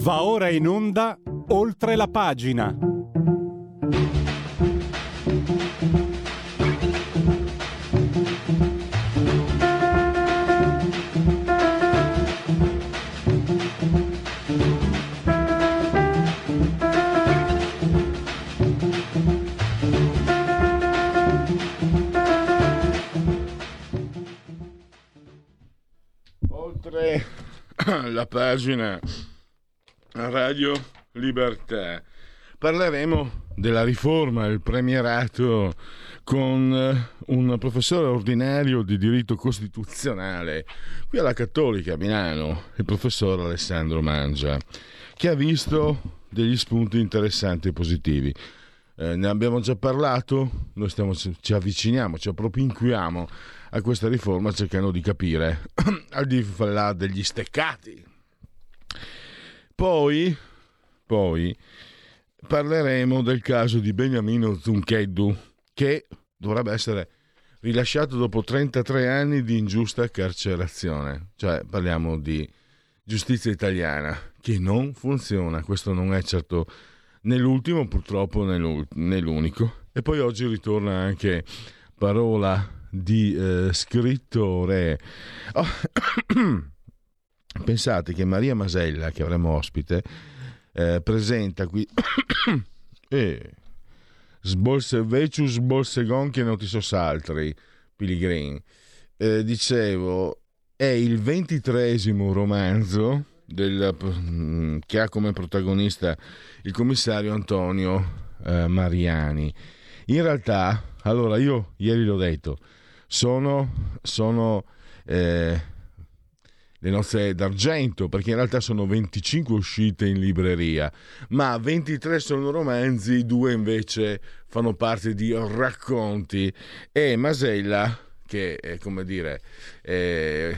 Va ora in onda oltre la pagina. La pagina Radio Libertà parleremo della riforma del premierato con eh, un professore ordinario di diritto costituzionale qui alla Cattolica a Milano, il professor Alessandro Mangia, che ha visto degli spunti interessanti e positivi. Eh, ne abbiamo già parlato, noi stiamo, ci avviciniamo, ci appropinquiamo a questa riforma cercando di capire al di là degli steccati. Poi, poi parleremo del caso di Beniamino Zuncheddu che dovrebbe essere rilasciato dopo 33 anni di ingiusta carcerazione. Cioè parliamo di giustizia italiana che non funziona. Questo non è certo né l'ultimo, purtroppo né l'unico. E poi oggi ritorna anche parola di eh, scrittore. Oh. Pensate che Maria Masella, che avremo ospite, eh, presenta qui eh, Sbolsevecius Sbolsegon che non ti so saltri, Pilgrim. Eh, dicevo, è il ventitresimo romanzo del, mm, che ha come protagonista il commissario Antonio eh, Mariani. In realtà, allora io ieri l'ho detto, sono, sono eh, le nozze d'argento, perché in realtà sono 25 uscite in libreria, ma 23 sono romanzi, due invece fanno parte di racconti. E Masella, che è come dire, è,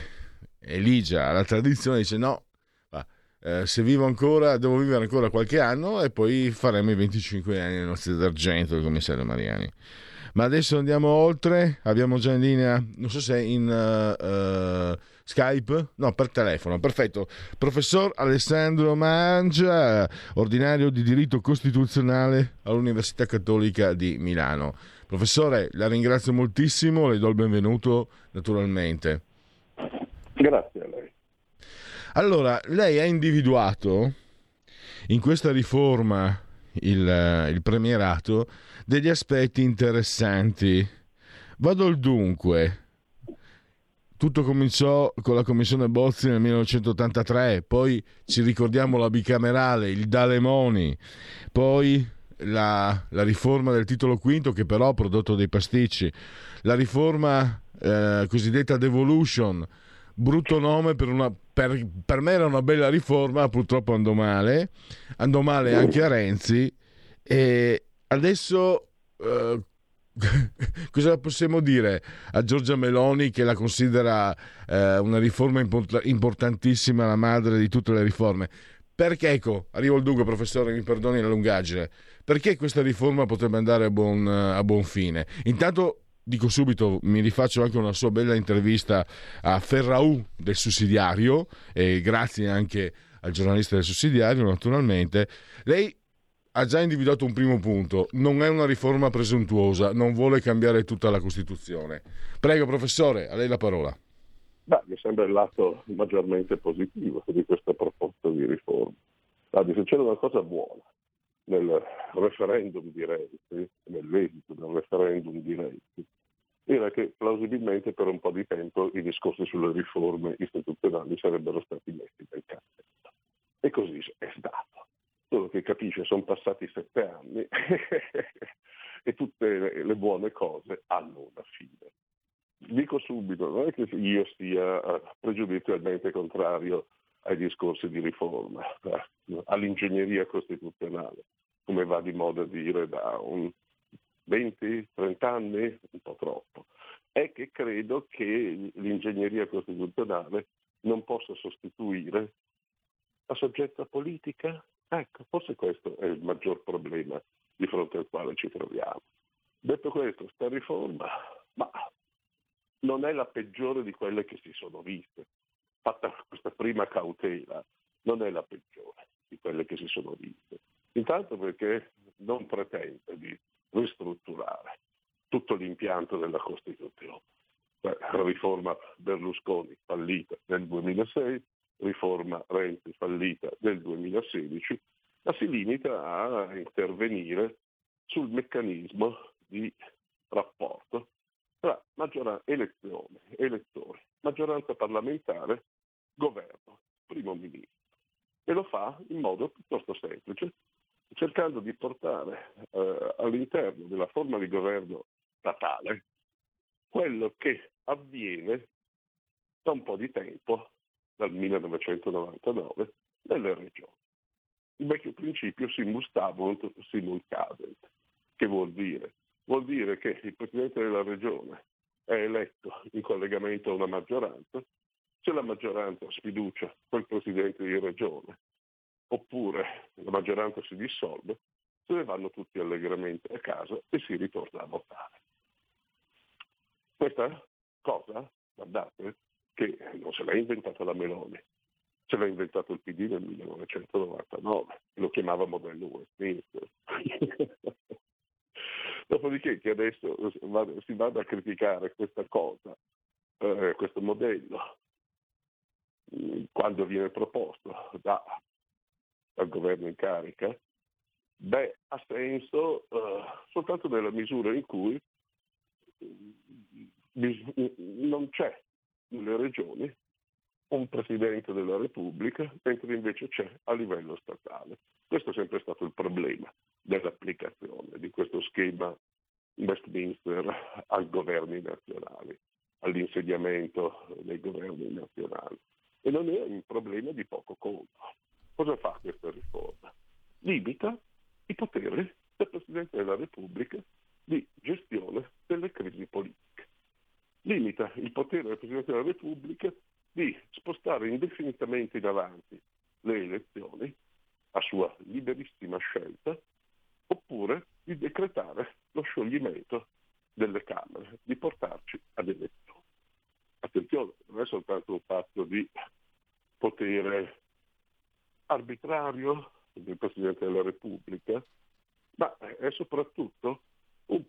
è ligia alla tradizione, dice no. Eh, se vivo ancora, devo vivere ancora qualche anno e poi faremo i 25 anni di nozze d'argento del commissario Mariani. Ma adesso andiamo oltre, abbiamo già in linea, non so se in uh, uh, Skype, no, per telefono, perfetto. Professor Alessandro Mangia, ordinario di diritto costituzionale all'Università Cattolica di Milano. Professore, la ringrazio moltissimo, le do il benvenuto naturalmente. Grazie a lei. Allora, lei ha individuato in questa riforma il, il premierato degli aspetti interessanti. Vado al dunque. Tutto cominciò con la commissione Bozzi nel 1983, poi ci ricordiamo la bicamerale, il Dalemoni, poi la, la riforma del titolo quinto che però ha prodotto dei pasticci, la riforma eh, cosiddetta Devolution, brutto nome per una per, per, me era una bella riforma, purtroppo andò male, andò male anche a Renzi e adesso eh, cosa possiamo dire a Giorgia Meloni che la considera eh, una riforma import- importantissima, la madre di tutte le riforme? Perché, ecco, arrivo al dunque, professore, mi perdoni la lungaggine, perché questa riforma potrebbe andare a buon, a buon fine? Intanto dico subito, mi rifaccio anche una sua bella intervista a Ferraù del sussidiario e grazie anche al giornalista del sussidiario naturalmente. Lei ha già individuato un primo punto, non è una riforma presuntuosa, non vuole cambiare tutta la Costituzione. Prego professore, a lei la parola. Beh, mi sembra il lato maggiormente positivo di questa proposta di riforma. Guardi, se c'era una cosa buona nel referendum di Renzi, nell'esito del referendum di Renzi, era che plausibilmente per un po' di tempo i discorsi sulle riforme istituzionali sarebbero stati messi nel cassetto. E così è stato. Solo che capisce, sono passati sette anni e tutte le buone cose hanno una fine. Dico subito, non è che io sia eh, pregiudizialmente contrario ai discorsi di riforma, all'ingegneria costituzionale, come va di moda dire da un 20-30 anni, un po' troppo, è che credo che l'ingegneria costituzionale non possa sostituire la soggetta politica. Ecco, forse questo è il maggior problema di fronte al quale ci troviamo. Detto questo, sta riforma, ma non è la peggiore di quelle che si sono viste. Fatta questa prima cautela, non è la peggiore. di quelle che si sono viste. Intanto perché non pretende di ristrutturare tutto l'impianto della Costituzione. Beh, riforma Berlusconi fallita nel 2006, riforma Renzi fallita nel 2016, ma si limita a intervenire sul meccanismo di rapporto tra maggioranza, elezione, elettori, maggioranza parlamentare, governo, primo ministro. E lo fa in modo piuttosto semplice, cercando di portare eh, all'interno della forma di governo statale quello che avviene da un po' di tempo, dal 1999, nelle regioni. Il vecchio principio simus tabunt, simul cadent. Che vuol dire? Vuol dire che il Presidente della Regione è eletto in collegamento a una maggioranza, se la maggioranza sfiducia quel Presidente di Regione, oppure la maggioranza si dissolve, se ne vanno tutti allegramente a casa e si ritorna a votare. Questa cosa, guardate, che non se l'ha inventata la Meloni, se l'ha inventato il PD nel 1999, lo chiamava modello Westminster. Dopodiché che adesso si vada a criticare questa cosa, eh, questo modello, quando viene proposto da, dal governo in carica, beh, ha senso eh, soltanto nella misura in cui non c'è nelle regioni un Presidente della Repubblica, mentre invece c'è a livello statale. Questo è sempre stato il problema dell'applicazione di questo schema Westminster ai governi nazionali, all'insediamento dei governi nazionali. E non è un problema di poco conto. Cosa fa questa riforma? Limita i poteri del Presidente della Repubblica di gestione delle crisi politiche limita il potere del Presidente della Repubblica di spostare indefinitamente in avanti le elezioni a sua liberissima scelta, oppure di decretare lo scioglimento delle Camere, di portarci ad elezioni. Attenzione, non è soltanto un fatto di potere arbitrario del Presidente della Repubblica, ma è soprattutto un,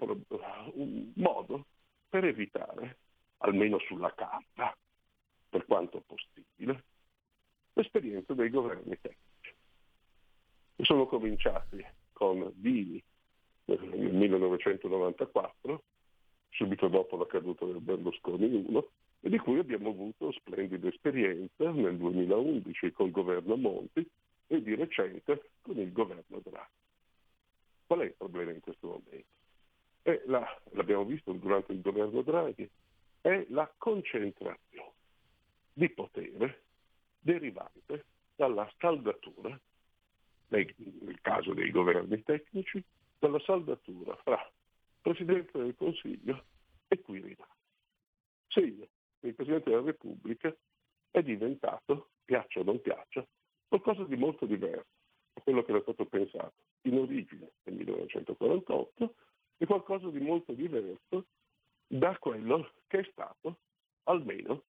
un modo per evitare, almeno sulla carta, per quanto possibile, l'esperienza dei governi tecnici. E sono cominciati con Dini nel 1994, subito dopo la caduta del Berlusconi 1, e di cui abbiamo avuto splendida esperienza nel 2011 col governo Monti e di recente con il governo Draghi. Qual è il problema in questo momento? è la, l'abbiamo visto durante il governo Draghi, è la concentrazione di potere derivante dalla saldatura, nel, caso dei governi tecnici, dalla saldatura fra Presidente del Consiglio e Quirinale. Segno il Presidente della Repubblica è diventato, piaccia o non piaccia, qualcosa di molto diverso da quello che era stato pensato in origine nel 1948 è qualcosa di molto diverso da quello che è stato, almeno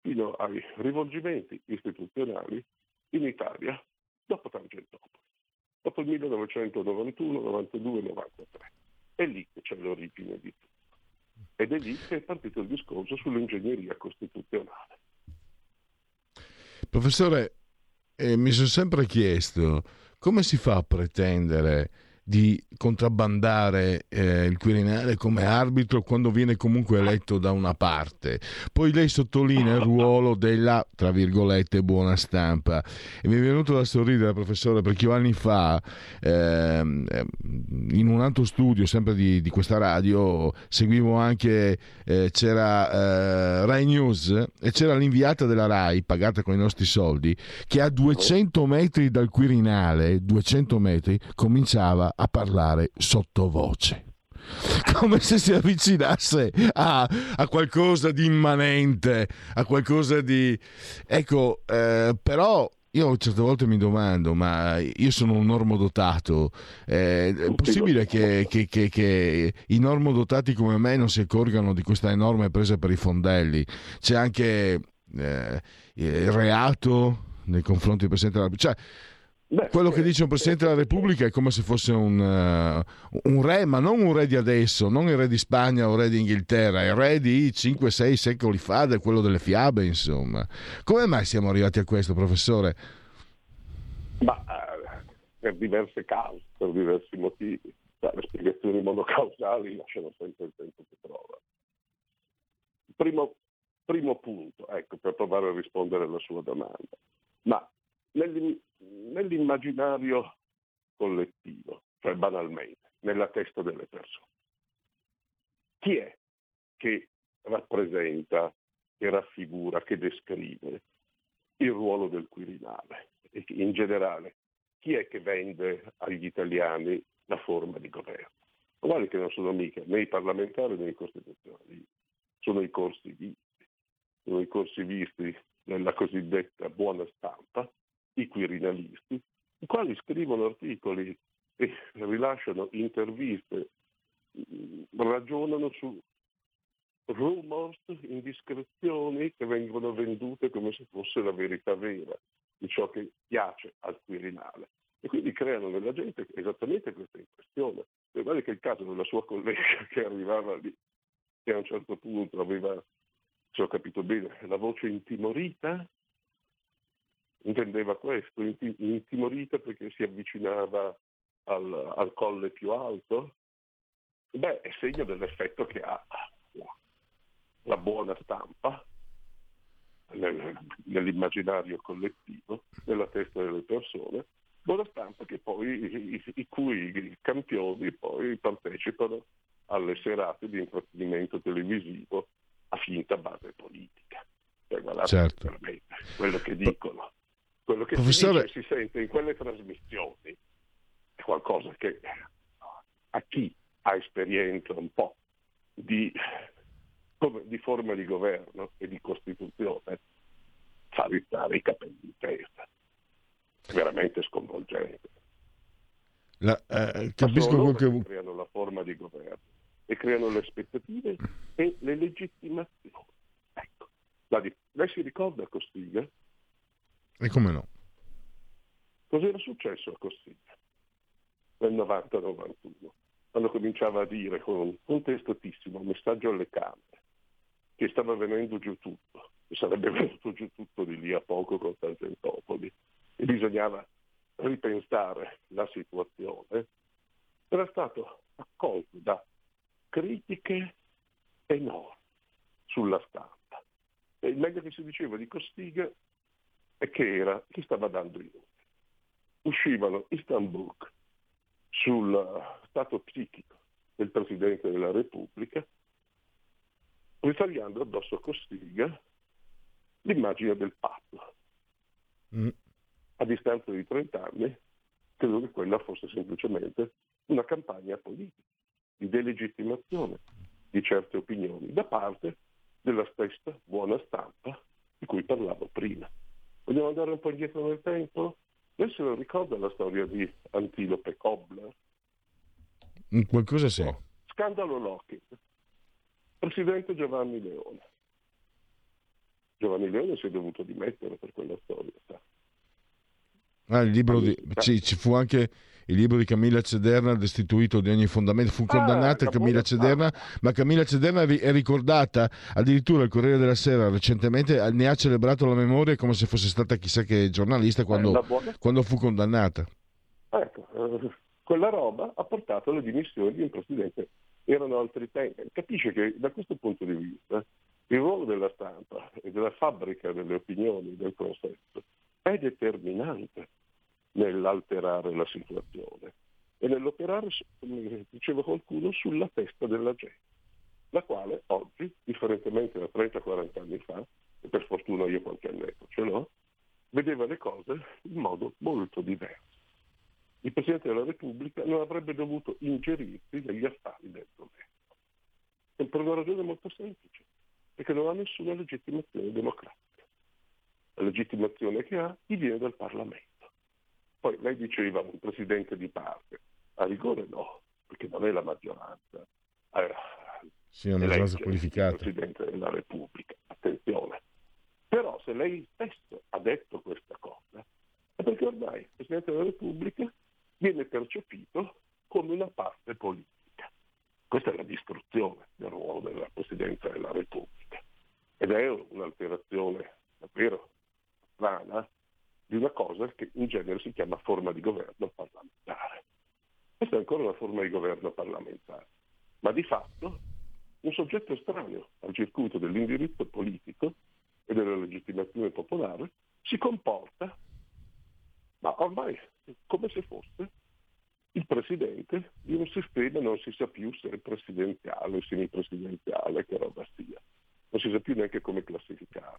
fino ai rivolgimenti istituzionali in Italia dopo Tangentopoli, dopo il 1991, 92, 93. È lì che c'è l'origine di tutto. Ed è lì che è partito il discorso sull'ingegneria costituzionale. Professore, eh, mi sono sempre chiesto come si fa a pretendere di contrabbandare eh, il Quirinale come arbitro quando viene comunque eletto da una parte. Poi lei sottolinea il ruolo della, tra virgolette, buona stampa. E mi è venuto da sorridere, professore, perché io anni fa, ehm, in un altro studio, sempre di, di questa radio, seguivo anche, eh, c'era eh, Rai News e c'era l'inviata della Rai, pagata con i nostri soldi, che a 200 metri dal Quirinale, 200 metri, cominciava a parlare sottovoce come se si avvicinasse a, a, qualcosa di immanente, a qualcosa di... Ecco, eh, però io certe volte mi domando, ma io sono un normodotato, eh, è possibile che, che, che, che, i normodotati come me non si accorgano di questa enorme presa per i fondelli? C'è anche eh, il reato nei confronti del Presidente della Repubblica. Cioè, Beh, Quello che dice un Presidente della Repubblica è come se fosse un, uh, un, re, ma non un re di adesso, non il re di Spagna o il re di Inghilterra, il re di 5-6 secoli fa, è quello delle fiabe, insomma. Come mai siamo arrivati a questo, professore? Ma per diverse cause, per diversi motivi. Cioè, le spiegazioni monocausali lasciano sempre il tempo che trova. Primo, primo punto, ecco, per provare a rispondere alla sua domanda. Ma nell'immaginario collettivo, cioè banalmente, nella testa delle persone. Chi è che rappresenta, che raffigura, che descrive il ruolo del Quirinale? E in generale, chi è che vende agli italiani la forma di governo? Guardi che non sono mica né i parlamentari né i costituzionali, sono i corsi visti, sono i corsi visti nella cosiddetta buona stampa, i quirinalisti, i quali scrivono articoli e rilasciano interviste, mm, ragionano su rumors, indiscrezioni che vengono vendute come se fosse la verità vera di ciò che piace al Quirinale. E quindi creano nella gente esattamente questa impressione. Guardate che il caso della sua collega che arrivava lì, che a un certo punto aveva, se ho capito bene, la voce intimorita, intendeva questo, intimorita perché si avvicinava al, al colle più alto, beh, è segno dell'effetto che ha la buona stampa nel, nell'immaginario collettivo, nella testa delle persone, buona stampa che poi, i, i cui campioni poi partecipano alle serate di intrattenimento televisivo a finta base politica. Cioè, guardate certo. quello che dicono quello che Professore... si, si sente in quelle trasmissioni è qualcosa che a chi ha esperienza un po' di, di forma di governo e di Costituzione fa rizzare i capelli in testa. Veramente sconvolgente. La, eh, capisco quel che... creano la forma di governo e creano le aspettative e le legittimazioni. Ecco. La, lei si ricorda Costiga? E come no? Cos'era successo a Cossiga nel 90-91? Quando cominciava a dire con un testatissimo messaggio alle Camere che stava venendo giù tutto, e sarebbe venuto giù tutto di lì a poco con Tangentopoli, e bisognava ripensare la situazione, era stato accolto da critiche enormi sulla stampa. E meglio che si diceva di Costiga e che era che stava dando i numeri. Uscivano Istanbul sul stato psichico del Presidente della Repubblica, ritagliando addosso a Costiga l'immagine del Papa. Mm. A distanza di 30 anni, credo che quella fosse semplicemente una campagna politica di delegittimazione di certe opinioni da parte della stessa buona stampa di cui parlavo prima. Vogliamo andare un po' indietro nel tempo? Lei se lo ricorda la storia di Antilope Cobbler? Mm, qualcosa sì. No. Scandalo Lockheed. Presidente Giovanni Leone. Giovanni Leone si è dovuto dimettere per quella storia. Ah, il libro di... Ci, ci fu anche il libro di Camilla Cederna destituito di ogni fondamento. Fu condannata ah, Camilla Cederna, ma Camilla Cederna è ricordata addirittura il Corriere della Sera recentemente ne ha celebrato la memoria come se fosse stata chissà che giornalista quando, eh, quando fu condannata. Ecco, eh, quella roba ha portato alle dimissioni di un presidente. Erano altri tempi. Capisce che da questo punto di vista il ruolo della stampa e della fabbrica delle opinioni, del consenso, è determinante nell'alterare la situazione e nell'operare, come diceva qualcuno, sulla testa della gente, la quale oggi, differentemente da 30-40 anni fa, e per fortuna io qualche annetto ce l'ho, vedeva le cose in modo molto diverso. Il Presidente della Repubblica non avrebbe dovuto ingerirsi negli affari del governo. Per una ragione molto semplice, perché non ha nessuna legittimazione democratica legittimazione che ha, gli viene dal Parlamento. Poi lei diceva un presidente di parte, a rigore no, perché non è la maggioranza. Eh, sì, è una cosa qualificata. Il presidente della Repubblica, attenzione. Però se lei stesso ha detto questa cosa, è perché ormai il presidente della Repubblica viene percepito come una parte politica. Questa è la distruzione del ruolo della Presidenza della Repubblica ed è un'alterazione davvero strana di una cosa che in genere si chiama forma di governo parlamentare. Questa è ancora una forma di governo parlamentare, ma di fatto un soggetto estraneo al circuito dell'indirizzo politico e della legittimazione popolare si comporta, ma ormai come se fosse il presidente di un sistema non si sa più se è presidenziale, semipresidenziale, che roba sia. Non si sa più neanche come classificare.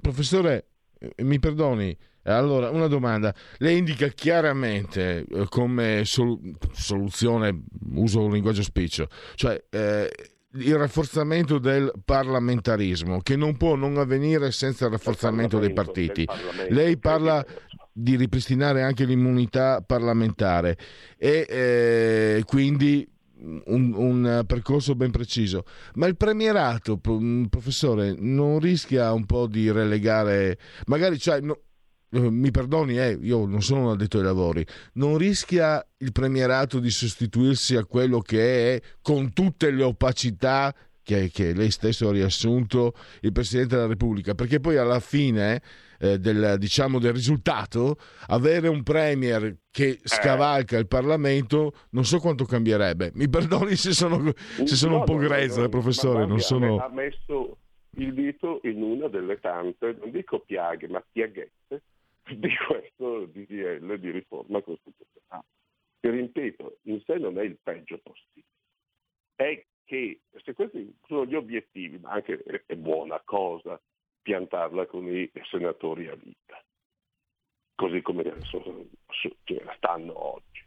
Professore, mi perdoni, allora una domanda. Lei indica chiaramente eh, come sol- soluzione, uso un linguaggio spiccio, cioè eh, il rafforzamento del parlamentarismo che non può non avvenire senza il rafforzamento dei partiti. Lei parla di ripristinare anche l'immunità parlamentare e eh, quindi un, un, percorso ben preciso. Ma il premierato, professore, non rischia un po' di relegare, magari, cioè, no, mi perdoni, eh, io non sono un addetto ai lavori, non rischia il premierato di sostituirsi a quello che è, con tutte le opacità che, che lei stesso ha riassunto, il Presidente della Repubblica? Perché poi alla fine eh, del, diciamo, del risultato, avere un premier che eh. scavalca il Parlamento non so quanto cambierebbe. Mi perdoni se sono, se sono no, un po' grezzo, no, professore. Non sono... Ha messo il dito in una delle tante, non dico piaghe, ma piaghette di questo DDL di riforma costituzionale. Che ripeto, in sé non è il peggio possibile. È che se questi sono gli obiettivi, ma anche è buona cosa piantarla con i senatori a vita, così come cioè, stanno oggi.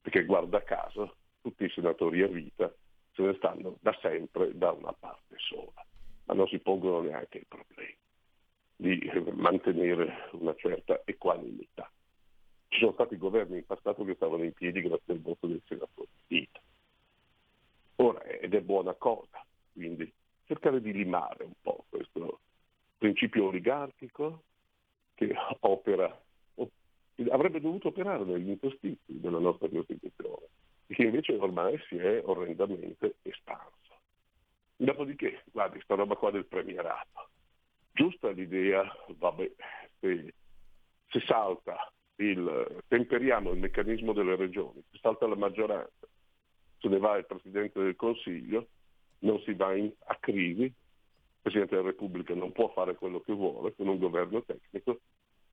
Perché guarda caso, tutti i senatori a vita se ne stanno da sempre da una parte sola, ma non si pongono neanche il problema di mantenere una certa equanimità. Ci sono stati governi in passato che stavano in piedi grazie al voto dei senatori a vita. Ora, ed è buona cosa, quindi cercare di limare un po' questo principio oligarchico che opera, avrebbe dovuto operare negli interstizi della nostra Costituzione, che invece ormai si è orrendamente espanso. Dopodiché, guardi, sta roba qua del premierato. Giusta l'idea, vabbè, se, se salta il, temperiamo il meccanismo delle regioni, se salta la maggioranza, se ne va il Presidente del Consiglio, non si va in, a crisi, Presidente della Repubblica non può fare quello che vuole con un governo tecnico,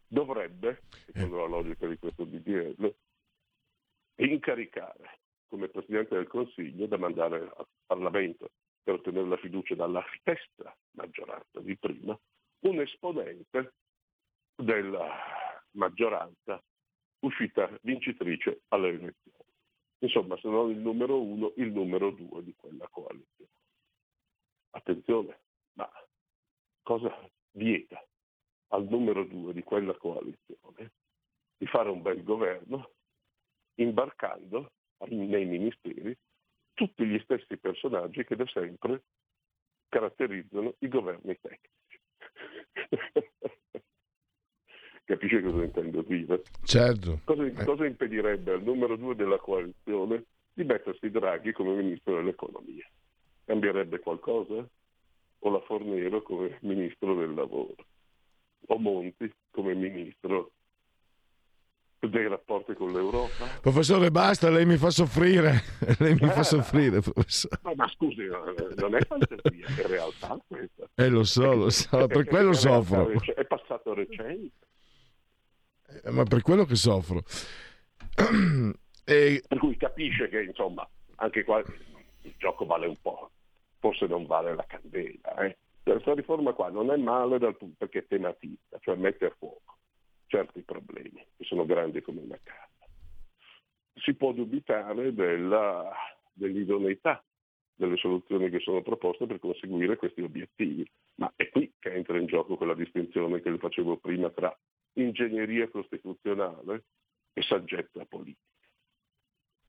dovrebbe, secondo la logica di questo DDL, incaricare come Presidente del Consiglio da mandare al Parlamento per ottenere la fiducia dalla stessa maggioranza di prima, un esponente della maggioranza uscita vincitrice alle elezioni. Insomma, se non il numero uno, il numero due di quella coalizione. Attenzione, ma cosa vieta al numero due di quella coalizione di fare un bel governo imbarcando nei ministeri tutti gli stessi personaggi che da sempre caratterizzano i governi tecnici. Capisce cosa intendo dire? Certo. Cosa, eh. cosa, impedirebbe al numero due della coalizione di mettersi Draghi come ministro dell'economia? Cambierebbe qualcosa? o la Fornero come ministro del lavoro, o Monti come ministro dei rapporti con l'Europa. Professore, basta, lei mi fa soffrire, lei mi eh, fa soffrire, professore. Ma, ma scusi, non è fantasia, è realtà questa. Eh, lo so, lo so, per quello soffro. È passato recente. Eh, ma per quello che soffro. e... Per cui capisce che, insomma, anche qua il gioco vale un po' forse non vale la candela. Eh. Questa riforma qua non è male dal, perché tematizza, cioè mette a fuoco certi problemi che sono grandi come una casa. Si può dubitare della, dell'idoneità delle soluzioni che sono proposte per conseguire questi obiettivi, ma è qui che entra in gioco quella distinzione che le facevo prima tra ingegneria costituzionale e saggezza politica.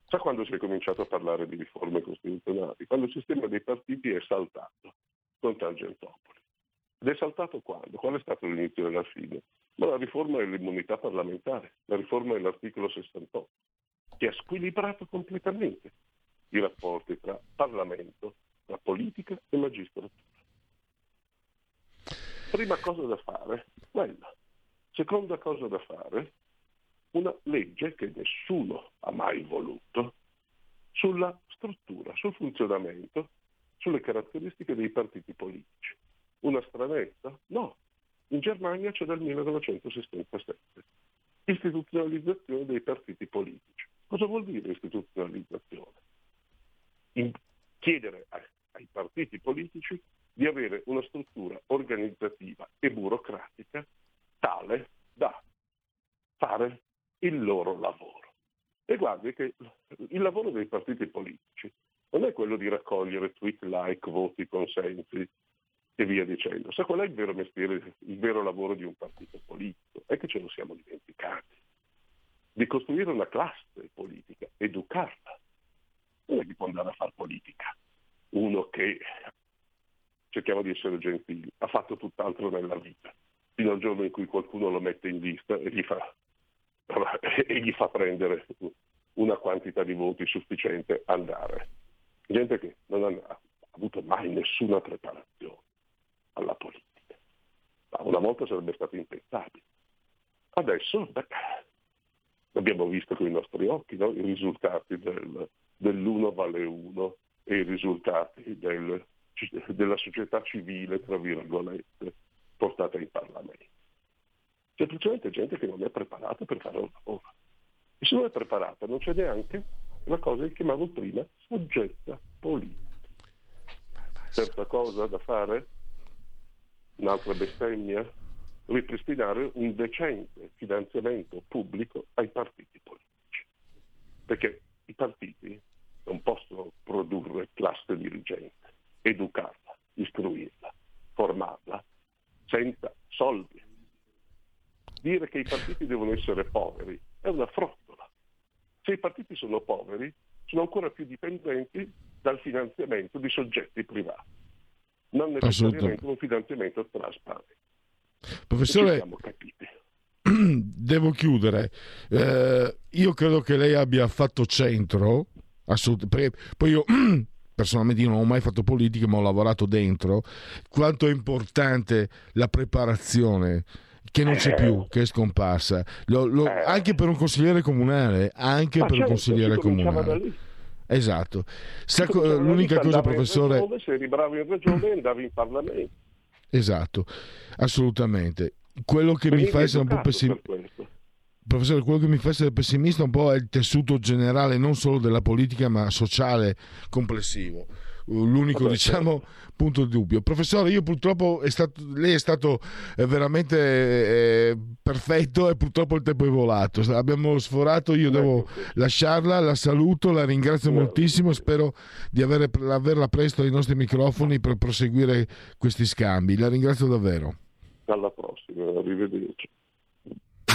Sa quando si è cominciato a parlare di riforme costituzionali? Quando il sistema dei partiti è saltato con Tangentopoli. Ed è saltato quando? Qual è stato l'inizio della fine? Ma la riforma dell'immunità parlamentare, la riforma dell'articolo 68, che ha squilibrato completamente i rapporti tra Parlamento, tra politica e magistratura. Prima cosa da fare, quella. Seconda cosa da fare, una legge che nessuno ha mai voluto sulla struttura, sul funzionamento, sulle caratteristiche dei partiti politici. Una stranezza? No. In Germania c'è dal 1967. Istituzionalizzazione dei partiti politici. Cosa vuol dire istituzionalizzazione? In chiedere ai, ai partiti politici di avere una struttura organizzativa e burocratica tale da fare il loro lavoro. E guardi che il lavoro dei partiti politici non è quello di raccogliere tweet, like, voti, consensi e via dicendo. Sa qual è il vero mestiere, il vero lavoro di un partito politico? È che ce lo siamo dimenticati. Di costruire una classe politica, educarla. Non è che può andare a fare politica. Uno che, cerchiamo di essere gentili, ha fatto tutt'altro nella vita, fino al giorno in cui qualcuno lo mette in lista e gli fa e gli fa prendere una quantità di voti sufficiente andare. Gente che non ha avuto mai nessuna preparazione alla politica. Ma una volta sarebbe stato impensabile. Adesso beh, abbiamo visto con i nostri occhi no? i risultati del, dell'uno vale uno e i risultati del, della società civile, tra virgolette, portata in Parlamento semplicemente gente che non è preparata per fare un lavoro. E se non è preparata non c'è neanche la cosa che chiamavo prima soggetta politica. Terza cosa da fare, un'altra bestemmia, ripristinare un decente finanziamento pubblico ai partiti politici. Perché i partiti non possono produrre classe dirigente, educarla, istruirla, formarla, senza soldi dire che i partiti devono essere poveri è una frottola. Se i partiti sono poveri, sono ancora più dipendenti dal finanziamento di soggetti privati, non necessariamente un finanziamento trasparente. Professore, devo chiudere. Eh, io credo che lei abbia fatto centro, assolutamente. Poi io personalmente io non ho mai fatto politica, ma ho lavorato dentro. Quanto è importante la preparazione che non c'è più, eh. che è scomparsa. Lo, lo, eh. Anche per un consigliere comunale, anche Ma per certo, un consigliere comunale. Esatto. Sa, l'unica cosa, professore... Regione, se eri bravo in regione andavi in Parlamento. Esatto, assolutamente. Quello che mi fa essere un po' pessimista... Professore, quello che mi fa essere pessimista un po' è il tessuto generale, non solo della politica, ma sociale complessivo l'unico Vabbè, diciamo, certo. punto di dubbio. Professore, io purtroppo è stato, lei è stato eh, veramente eh, perfetto e purtroppo il tempo è volato. Abbiamo sforato, io devo lasciarla, la saluto, la ringrazio moltissimo, spero di avere, averla presto ai nostri microfoni per proseguire questi scambi. La ringrazio davvero. Alla prossima, arrivederci.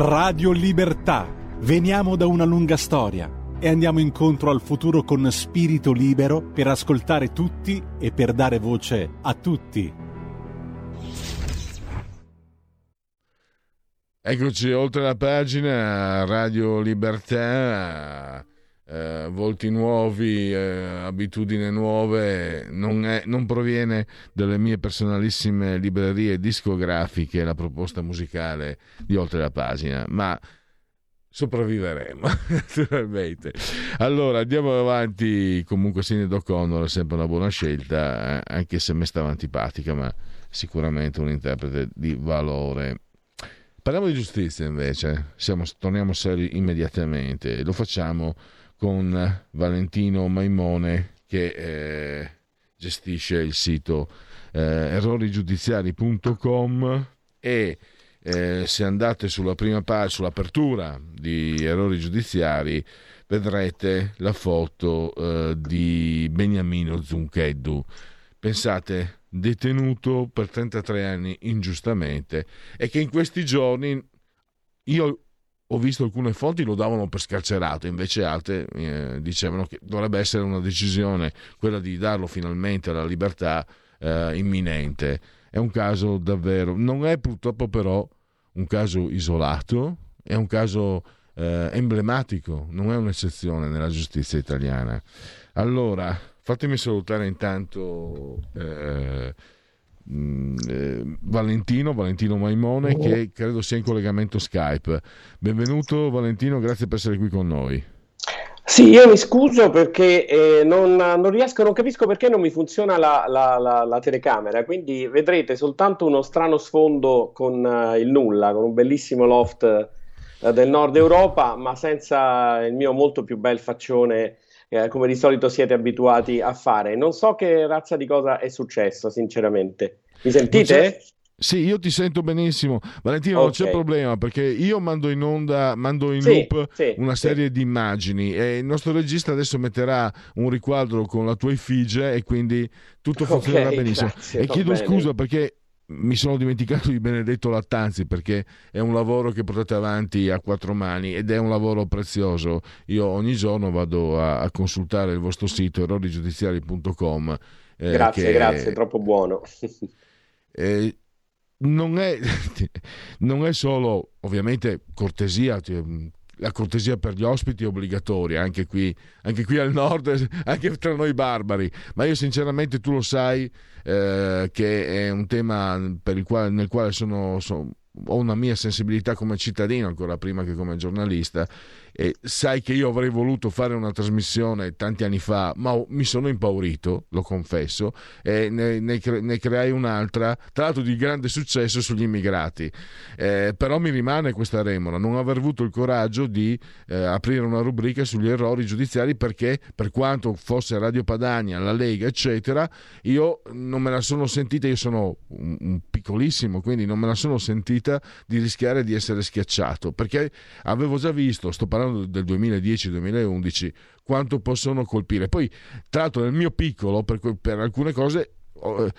Radio Libertà. Veniamo da una lunga storia e andiamo incontro al futuro con spirito libero per ascoltare tutti e per dare voce a tutti. Eccoci oltre la pagina Radio Libertà eh, volti nuovi, eh, abitudini nuove, non, è, non, proviene dalle mie personalissime librerie discografiche la proposta musicale di Oltre la pagina, ma sopravviveremo naturalmente. Allora andiamo avanti, comunque Sinead O'Connor è sempre una buona scelta, eh, anche se mi stava antipatica, ma sicuramente un interprete di valore. Parliamo di giustizia invece, Siamo, torniamo seri immediatamente, lo facciamo con Valentino Maimone che eh, gestisce il sito eh, errorigiudiziari.com e eh, se andate sulla prima pagina, sull'apertura di errori giudiziari, vedrete la foto eh, di Beniamino Zuncheddu. Pensate, detenuto per 33 anni ingiustamente e che in questi giorni io ho visto alcune fonti lo davano per scarcerato, invece altre eh, dicevano che dovrebbe essere una decisione, quella di darlo finalmente alla libertà eh, imminente. È un caso davvero, non è purtroppo però un caso isolato, è un caso eh, emblematico, non è un'eccezione nella giustizia italiana. Allora, fatemi salutare intanto eh, Mm, eh, Valentino, Valentino Maimone, oh. che credo sia in collegamento Skype. Benvenuto Valentino, grazie per essere qui con noi. Sì, io mi scuso perché eh, non, non, riesco, non capisco perché non mi funziona la, la, la, la telecamera, quindi vedrete soltanto uno strano sfondo con uh, il nulla, con un bellissimo loft uh, del nord Europa, ma senza il mio molto più bel faccione eh, come di solito siete abituati a fare. Non so che razza di cosa è successo, sinceramente. Mi sentite? Sì, io ti sento benissimo. Valentino, okay. non c'è problema perché io mando in onda, mando in sì, loop sì, una serie sì. di immagini e il nostro regista adesso metterà un riquadro con la tua effigie e quindi tutto funzionerà okay, benissimo. Grazie, e chiedo bene. scusa perché mi sono dimenticato di Benedetto Lattanzi perché è un lavoro che portate avanti a quattro mani ed è un lavoro prezioso. Io ogni giorno vado a, a consultare il vostro sito errorigiudiziari.com. Eh, grazie, che, grazie, troppo buono. eh, non, è, non è solo ovviamente cortesia, la cortesia per gli ospiti è obbligatoria, anche qui, anche qui al nord, anche tra noi barbari, ma io sinceramente tu lo sai eh, che è un tema quale, nel quale sono, sono, ho una mia sensibilità come cittadino ancora prima che come giornalista e sai che io avrei voluto fare una trasmissione tanti anni fa, ma mi sono impaurito, lo confesso, e ne, ne, ne creai un'altra, tra l'altro di grande successo sugli immigrati. Eh, però mi rimane questa remora, non aver avuto il coraggio di eh, aprire una rubrica sugli errori giudiziari perché per quanto fosse Radio Padania, la Lega, eccetera, io non me la sono sentita, io sono un, un piccolissimo, quindi non me la sono sentita di rischiare di essere schiacciato, perché avevo già visto, sto parlando parlando del 2010-2011, quanto possono colpire. Poi, tra l'altro, nel mio piccolo, per, per alcune cose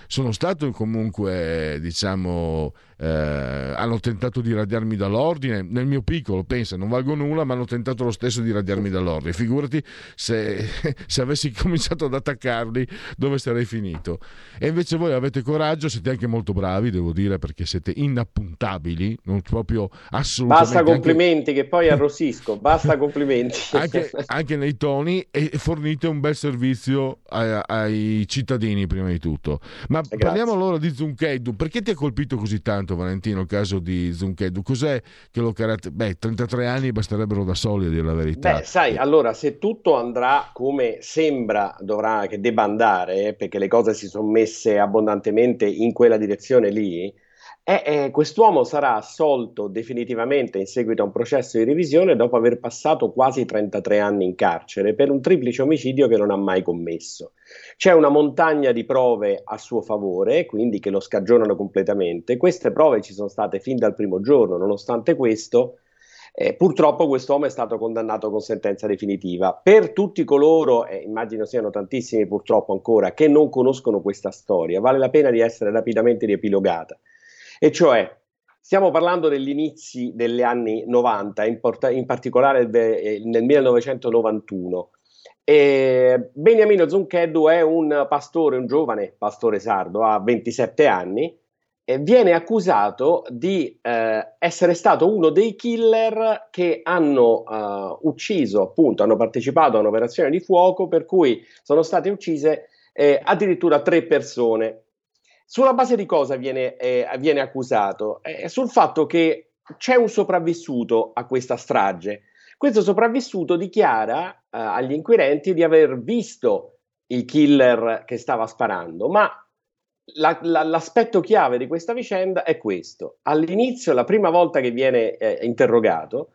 sono stato comunque, diciamo, eh, hanno tentato di radiarmi dall'ordine. Nel mio piccolo, pensa, non valgo nulla, ma hanno tentato lo stesso di radiarmi dall'ordine. Figurati se, se avessi cominciato ad attaccarli, dove sarei finito. E invece voi avete coraggio, siete anche molto bravi, devo dire, perché siete inappuntabili, non proprio assolutamente. Basta complimenti, anche... che poi arrossisco. Basta complimenti. anche, anche, nei toni e fornite un bel servizio ai, ai cittadini, prima di tutto. Ma Grazie. parliamo allora di Zuncheddu. Perché ti ha colpito così tanto? Valentino il caso di Zunchedu. Cos'è che lo caratterizza? Beh, 33 anni basterebbero da soli a dire la verità. Beh, sai, allora se tutto andrà come sembra dovrà che debba andare, perché le cose si sono messe abbondantemente in quella direzione lì, eh, eh, quest'uomo sarà assolto definitivamente in seguito a un processo di revisione dopo aver passato quasi 33 anni in carcere per un triplice omicidio che non ha mai commesso. C'è una montagna di prove a suo favore, quindi che lo scagionano completamente. Queste prove ci sono state fin dal primo giorno, nonostante questo. Eh, purtroppo quest'uomo è stato condannato con sentenza definitiva. Per tutti coloro, e eh, immagino siano tantissimi purtroppo ancora, che non conoscono questa storia, vale la pena di essere rapidamente riepilogata e cioè Stiamo parlando degli inizi degli anni 90, in, porta- in particolare de- nel 1991. E Beniamino Zuncheddu è un pastore, un giovane pastore sardo, ha 27 anni, e viene accusato di eh, essere stato uno dei killer che hanno eh, ucciso, appunto, hanno partecipato a un'operazione di fuoco per cui sono state uccise eh, addirittura tre persone. Sulla base di cosa viene, eh, viene accusato? Eh, sul fatto che c'è un sopravvissuto a questa strage. Questo sopravvissuto dichiara eh, agli inquirenti di aver visto il killer che stava sparando, ma la, la, l'aspetto chiave di questa vicenda è questo. All'inizio, la prima volta che viene eh, interrogato,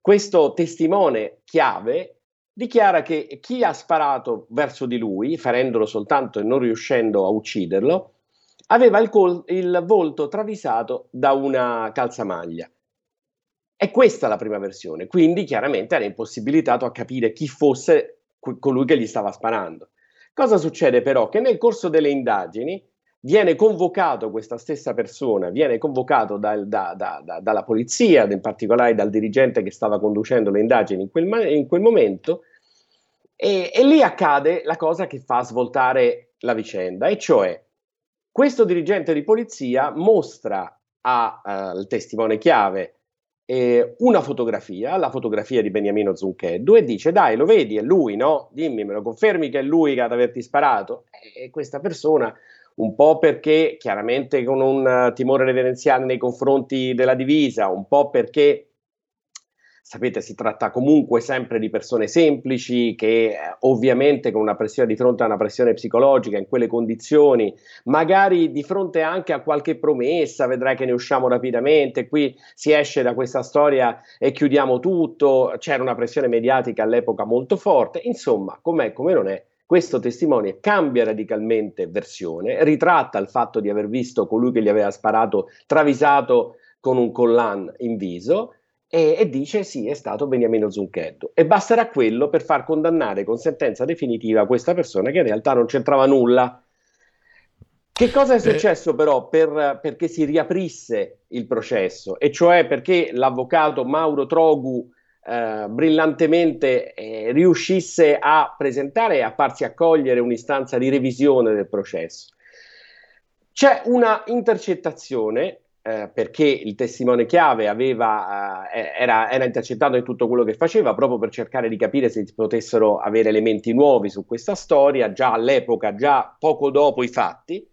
questo testimone chiave dichiara che chi ha sparato verso di lui, ferendolo soltanto e non riuscendo a ucciderlo, aveva il, col- il volto travisato da una calzamaglia. È questa la prima versione, quindi chiaramente era impossibilitato a capire chi fosse colui che gli stava sparando. Cosa succede però? Che nel corso delle indagini viene convocato questa stessa persona, viene convocato dal, da, da, da, dalla polizia, in particolare dal dirigente che stava conducendo le indagini in quel, in quel momento, e, e lì accade la cosa che fa svoltare la vicenda, e cioè questo dirigente di polizia mostra al testimone chiave eh, una fotografia, la fotografia di Beniamino Zuncheddu, e dice: Dai, lo vedi, è lui, no? Dimmi, me lo confermi che è lui ad averti sparato? E questa persona, un po' perché chiaramente con un timore reverenziale nei confronti della divisa, un po' perché sapete, si tratta comunque sempre di persone semplici che eh, ovviamente con una pressione di fronte a una pressione psicologica in quelle condizioni, magari di fronte anche a qualche promessa, vedrai che ne usciamo rapidamente, qui si esce da questa storia e chiudiamo tutto, c'era una pressione mediatica all'epoca molto forte, insomma, com'è come non è, questo testimone cambia radicalmente versione, ritratta il fatto di aver visto colui che gli aveva sparato travisato con un collan in viso e, e, dice sì, è stato Beniamino Zucchetto. E basterà quello per far condannare con sentenza definitiva questa persona che in realtà non c'entrava nulla. Che cosa è eh. successo però per, perché si riaprisse il processo? E cioè perché l'avvocato Mauro Trogu eh, brillantemente eh, riuscisse a presentare e a farsi accogliere un'istanza di revisione del processo. C'è una intercettazione eh, perché il testimone chiave aveva, eh, era, era, intercettato in tutto quello che faceva proprio per cercare di capire se potessero avere elementi nuovi su questa storia, già all'epoca, già poco dopo i fatti.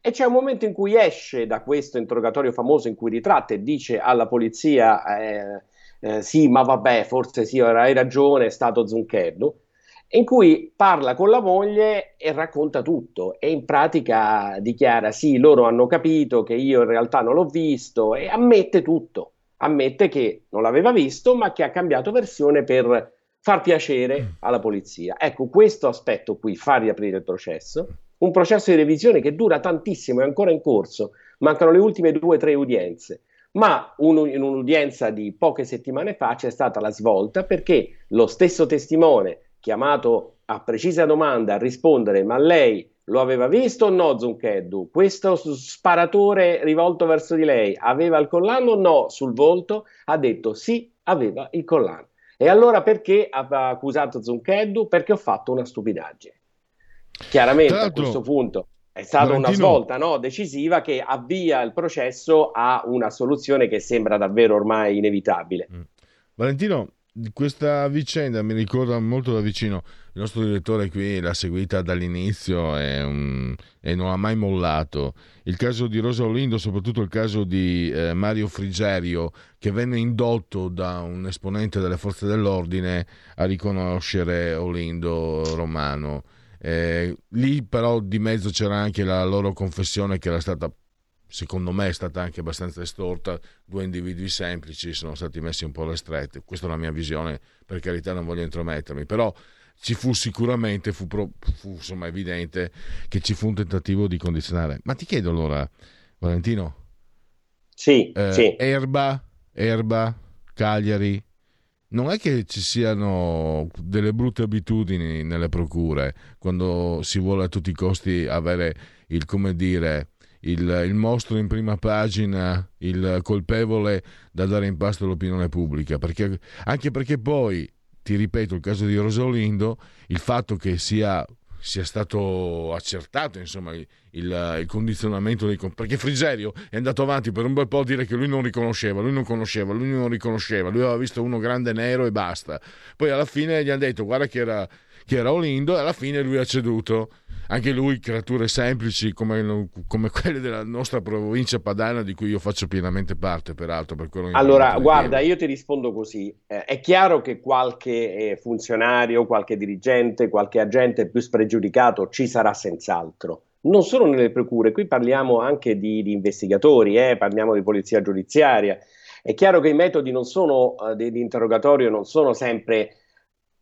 E c'è un momento in cui esce da questo interrogatorio famoso in cui ritratta e dice alla polizia: eh, eh Sì, ma vabbè, forse sì, hai ragione, è stato Zuncherno in cui parla con la moglie e racconta tutto e in pratica dichiara sì, loro hanno capito che io in realtà non l'ho visto e ammette tutto, ammette che non l'aveva visto ma che ha cambiato versione per far piacere mm. alla polizia. Ecco, questo aspetto qui fa riaprire il processo, un processo di revisione che dura tantissimo, è ancora in corso, mancano le ultime due o tre udienze. Ma un, in un'udienza di poche settimane fa c'è stata la svolta perché lo stesso testimone chiamato a precisa domanda a rispondere ma lei lo aveva visto o no Zuncheddu? Questo sparatore rivolto verso di lei aveva il collano o no sul volto? Ha detto sì, aveva il collano. E allora perché ha accusato Zuncheddu? Perché ho fatto una stupidaggine. Chiaramente a questo punto è stata Valentino... una svolta no, decisiva che avvia il processo a una soluzione che sembra davvero ormai inevitabile. Mm. Valentino, questa vicenda mi ricorda molto da vicino. Il nostro direttore qui l'ha seguita dall'inizio e, um, e non ha mai mollato. Il caso di Rosa Olindo, soprattutto il caso di eh, Mario Frigerio, che venne indotto da un esponente delle forze dell'ordine a riconoscere Olindo Romano. Eh, lì però di mezzo c'era anche la loro confessione che era stata secondo me è stata anche abbastanza estorta, due individui semplici sono stati messi un po' alle strette, questa è la mia visione, per carità non voglio intromettermi, però ci fu sicuramente, fu, pro, fu insomma, evidente che ci fu un tentativo di condizionare. Ma ti chiedo allora, Valentino, sì, eh, sì. Erba, Erba, Cagliari, non è che ci siano delle brutte abitudini nelle procure quando si vuole a tutti i costi avere il, come dire, il, il, mostro in prima pagina, il colpevole da dare in pasto all'opinione pubblica, perché, anche perché poi, ti ripeto, il caso di Rosolindo, il fatto che sia, sia stato accertato insomma, il, condizionamento dei... perché Frigerio è andato avanti per un bel po' a dire che lui non riconosceva, lui non conosceva, lui non riconosceva, lui aveva visto uno grande nero e basta. Poi alla fine gli hanno detto guarda che era, che era Olindo e alla fine lui ha ceduto. Anche lui creature semplici come, come, quelle della nostra provincia padana di cui io faccio pienamente parte peraltro per allora guarda io ti rispondo così. Eh, è chiaro che qualche eh, funzionario qualche dirigente qualche agente più spregiudicato ci sarà senz'altro non solo nelle procure qui parliamo anche di, di investigatori eh, parliamo di polizia giudiziaria è chiaro che i metodi sono, eh, di, di interrogatorio non sono sempre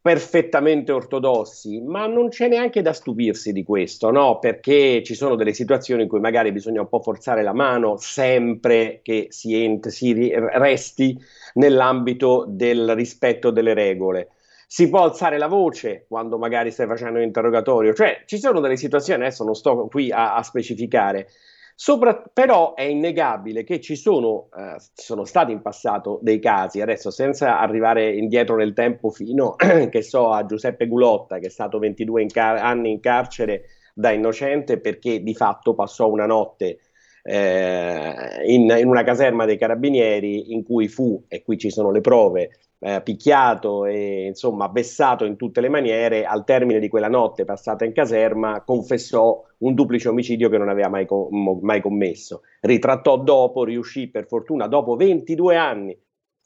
perfettamente ortodossi, ma non c'è neanche da stupirsi di questo, no? Perché ci sono delle situazioni in cui magari bisogna un po' forzare la mano sempre che si, ent- si resti nell'ambito del rispetto delle regole. Si può alzare la voce quando magari stai facendo un interrogatorio, cioè ci sono delle situazioni, adesso non sto qui a, a specificare, Sopra, però è innegabile che ci sono, eh, sono stati in passato dei casi, adesso senza arrivare indietro nel tempo fino so, a Giuseppe Gulotta che è stato 22 in car- anni in carcere da innocente perché di fatto passò una notte eh, in, in, una caserma dei carabinieri in cui fu, e qui ci sono le prove, eh, picchiato e insomma vessato in tutte le maniere, al termine di quella notte passata in caserma confessò un duplice omicidio che non aveva mai, com- mai commesso. Ritrattò dopo, riuscì per fortuna dopo 22 anni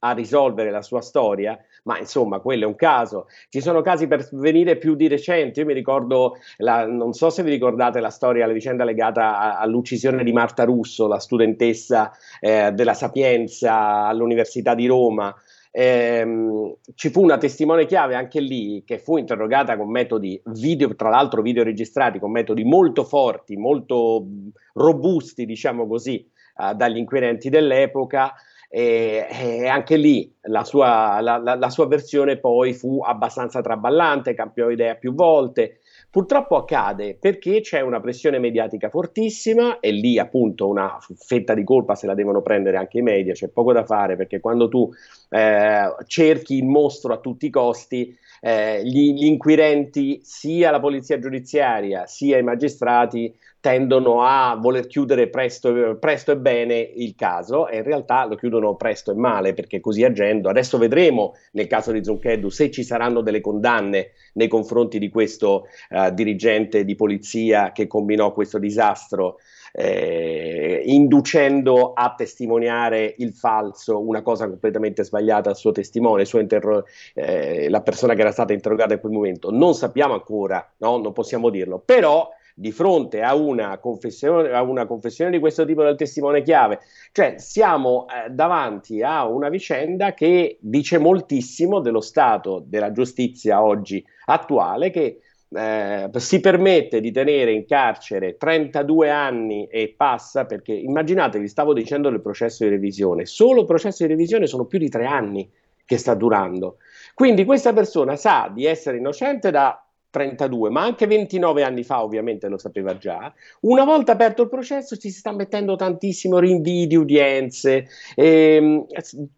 a risolvere la sua storia, ma insomma quello è un caso. Ci sono casi per venire più di recente, io mi ricordo, la, non so se vi ricordate la storia, la vicenda legata a, all'uccisione di Marta Russo, la studentessa eh, della Sapienza all'Università di Roma, Ehm, ci fu una testimone chiave anche lì che fu interrogata con metodi video, tra l'altro video registrati, con metodi molto forti, molto robusti, diciamo così, eh, dagli inquirenti dell'epoca. E, e anche lì la sua, la, la, la sua, versione poi fu abbastanza traballante, cambiò idea più volte. Purtroppo accade perché c'è una pressione mediatica fortissima e lì appunto una fetta di colpa se la devono prendere anche i media, c'è poco da fare perché quando tu eh, cerchi il mostro a tutti i costi, eh, gli, gli inquirenti, sia la polizia giudiziaria sia i magistrati, tendono a voler chiudere presto, presto, e bene il caso e in realtà lo chiudono presto e male perché così agendo, adesso vedremo nel caso di Zoncheddu se ci saranno delle condanne nei confronti di questo uh, dirigente di polizia che combinò questo disastro eh, inducendo a testimoniare il falso, una cosa completamente sbagliata al suo testimone, suo interro- eh, la persona che era stata interrogata in quel momento. Non sappiamo ancora, no? non possiamo dirlo, però di fronte a una, a una confessione di questo tipo del testimone chiave. Cioè siamo eh, davanti a una vicenda che dice moltissimo dello stato della giustizia oggi attuale che eh, si permette di tenere in carcere 32 anni e passa perché immaginatevi, stavo dicendo del processo di revisione, solo il processo di revisione sono più di tre anni che sta durando. Quindi questa persona sa di essere innocente da 32, ma anche 29 anni fa ovviamente lo sapeva già. Una volta aperto il processo ci si sta mettendo tantissimo rinvii di udienze, ehm,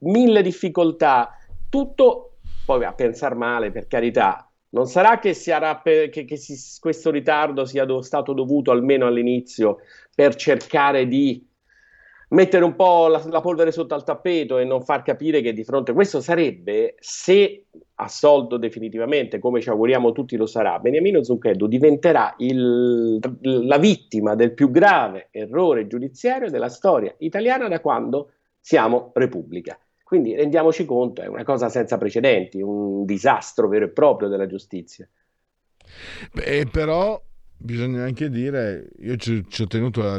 mille difficoltà, tutto poi a pensare male per carità. Non sarà che, per, che, che si, questo ritardo sia do, stato dovuto almeno all'inizio per cercare di mettere un po' la, la, polvere sotto al tappeto e non far capire che di fronte questo sarebbe, se assolto definitivamente, come ci auguriamo tutti lo sarà, Beniamino Zucchetto diventerà il, la vittima del più grave errore giudiziario della storia italiana da quando siamo Repubblica. Quindi rendiamoci conto, è una cosa senza precedenti, un disastro vero e proprio della giustizia. Beh, però bisogna anche dire, io ci, ci ho tenuto a,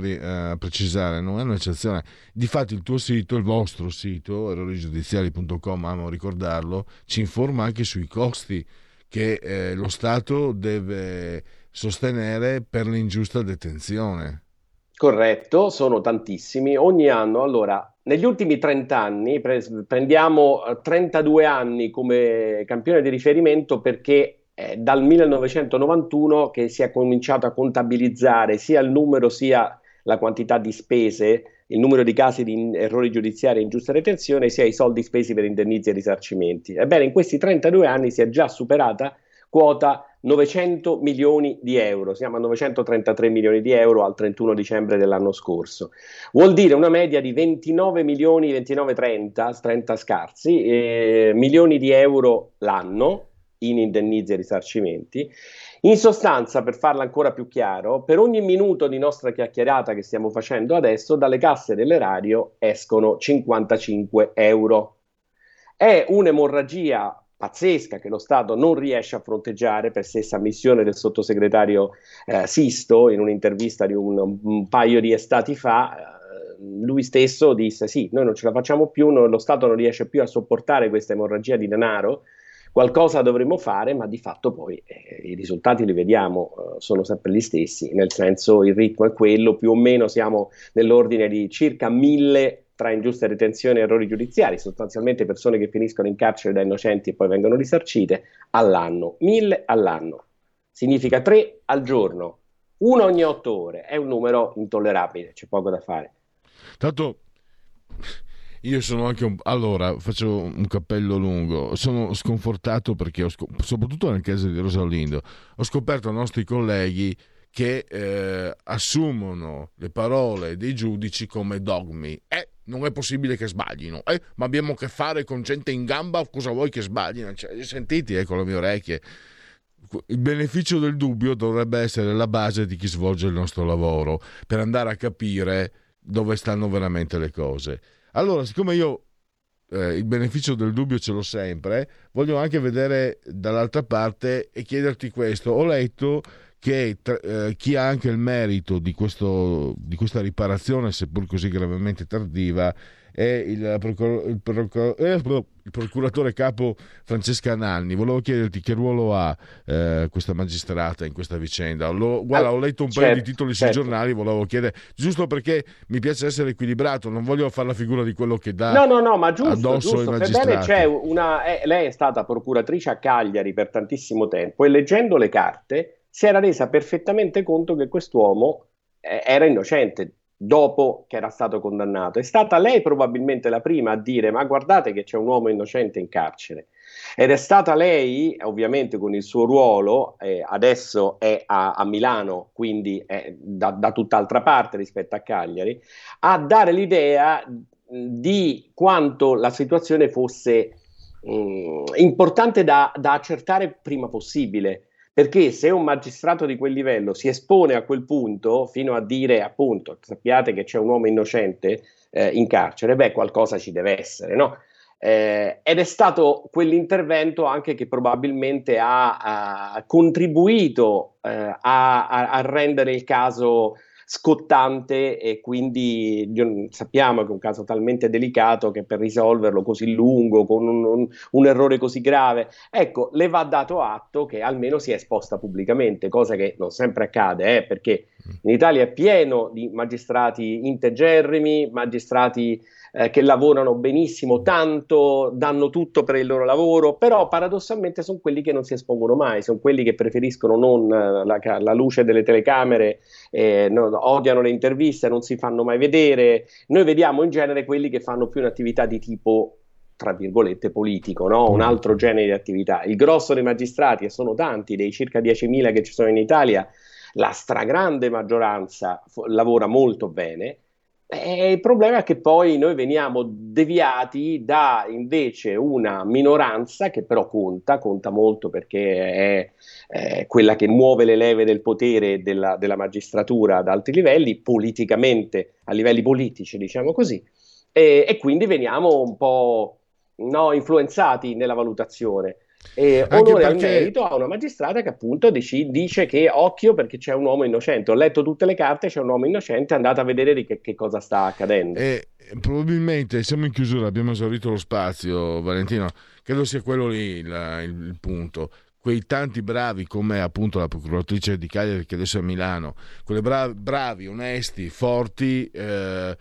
a, precisare, non è un'eccezione. Difatti il tuo sito, il vostro sito, errorigiudiziali.com, amo ricordarlo, ci informa anche sui costi che eh, lo Stato deve sostenere per l'ingiusta detenzione. Corretto, sono tantissimi. Ogni anno, allora, negli ultimi 30 anni, pre- prendiamo 32 anni come campione di riferimento perché è dal 1991 che si è cominciato a contabilizzare sia il numero sia la quantità di spese, il numero di casi di errori giudiziari e ingiusta retenzione, sia i soldi spesi per indennizi e risarcimenti. Ebbene, in questi 32 anni si è già superata quota 900 milioni di euro, siamo a 933 milioni di euro al 31 dicembre dell'anno scorso. Vuol dire una media di 29 milioni, 29, 30, 30 scarsi, eh, milioni di euro l'anno in indennizi e risarcimenti. In sostanza, per farla ancora più chiaro, per ogni minuto di nostra chiacchierata che stiamo facendo adesso, dalle casse dell'erario escono 55 euro. È un'emorragia pazzesca che lo Stato non riesce a fronteggiare per stessa ammissione del sottosegretario eh, Sisto in un'intervista di un, un paio di estati fa. Eh, lui stesso disse: Sì, noi non ce la facciamo più, no, lo Stato non riesce più a sopportare questa emorragia di denaro. Qualcosa dovremmo fare, ma di fatto poi eh, i risultati li vediamo, eh, sono sempre gli stessi, nel senso il ritmo è quello, più o meno siamo nell'ordine di circa mille tra ingiuste retenzioni e errori giudiziari, sostanzialmente persone che finiscono in carcere da innocenti e poi vengono risarcite, all'anno, mille all'anno. Significa tre al giorno, uno ogni otto ore, è un numero intollerabile, c'è poco da fare. Tanto io sono anche un... allora faccio un cappello lungo sono sconfortato perché scop... soprattutto nel caso di Rosalindo ho scoperto i nostri colleghi che eh, assumono le parole dei giudici come dogmi eh, non è possibile che sbaglino, eh, ma abbiamo a che fare con gente in gamba, cosa vuoi che sbaglino? Cioè, sentiti eh, con le mie orecchie. Il beneficio del dubbio dovrebbe essere la base di chi svolge il nostro lavoro per andare a capire dove stanno veramente le cose. Allora, siccome io eh, il beneficio del dubbio ce l'ho sempre, voglio anche vedere dall'altra parte e chiederti questo. Ho letto che eh, chi ha anche il merito di, questo, di, questa riparazione, seppur così gravemente tardiva, è il, procur- il, procur- eh, il, procuratore capo Francesca Nanni. Volevo chiederti che ruolo ha eh, questa magistrata in questa vicenda. Lo, guarda, ho letto un certo, paio di certo, titoli certo. sui giornali, volevo chiedere, giusto perché mi piace essere equilibrato, non voglio fare la figura di quello che dà no, no, no, ma giusto, addosso giusto. ai magistrati. C'è una, eh, lei è stata procuratrice a Cagliari per tantissimo tempo e leggendo le carte si era resa perfettamente conto che quest'uomo eh, era innocente dopo che era stato condannato. È stata lei probabilmente la prima a dire ma guardate che c'è un uomo innocente in carcere. Ed è stata lei, ovviamente con il suo ruolo, eh, adesso è a, a, Milano, quindi è da, da tutt'altra parte rispetto a Cagliari, a dare l'idea di quanto la situazione fosse mh, importante da, da accertare prima possibile perché se un magistrato di quel livello si espone a quel punto fino a dire appunto sappiate che c'è un uomo innocente eh, in carcere, beh qualcosa ci deve essere, no? Eh, ed è stato quell'intervento anche che probabilmente ha, ha contribuito eh, a, a, rendere il caso scottante e quindi sappiamo che è un caso talmente delicato che per risolverlo così lungo, con un, un, un, errore così grave, ecco, le va dato atto che almeno si è esposta pubblicamente, cosa che non sempre accade, eh, perché in Italia è pieno di magistrati integerrimi, magistrati eh, che lavorano benissimo, tanto, danno tutto per il loro lavoro, però paradossalmente sono quelli che non si espongono mai, sono quelli che preferiscono non eh, la, la luce delle telecamere, eh, no, odiano le interviste, non si fanno mai vedere. Noi vediamo in genere quelli che fanno più un'attività di tipo tra virgolette politico, no? un altro genere di attività. Il grosso dei magistrati, e sono tanti, dei circa 10.000 che ci sono in Italia, la stragrande maggioranza lavora molto bene, e il problema è che poi noi veniamo deviati da invece una minoranza che però conta, conta molto perché è, è quella che muove le leve del potere della, della, magistratura ad alti livelli, politicamente, a livelli politici, diciamo così, e, e quindi veniamo un po' no, influenzati nella valutazione. E onore perché... al merito a una magistrata che appunto dici, dice che occhio perché c'è un uomo innocente. Ho letto tutte le carte, c'è un uomo innocente, andate a vedere di che, che cosa sta accadendo. E probabilmente siamo in chiusura, abbiamo esaurito lo spazio, Valentino. Credo sia quello lì il, il, il punto quei tanti bravi come appunto la procuratrice di Cagliari che adesso è a Milano, quelle bravi, bravi onesti, forti, eh,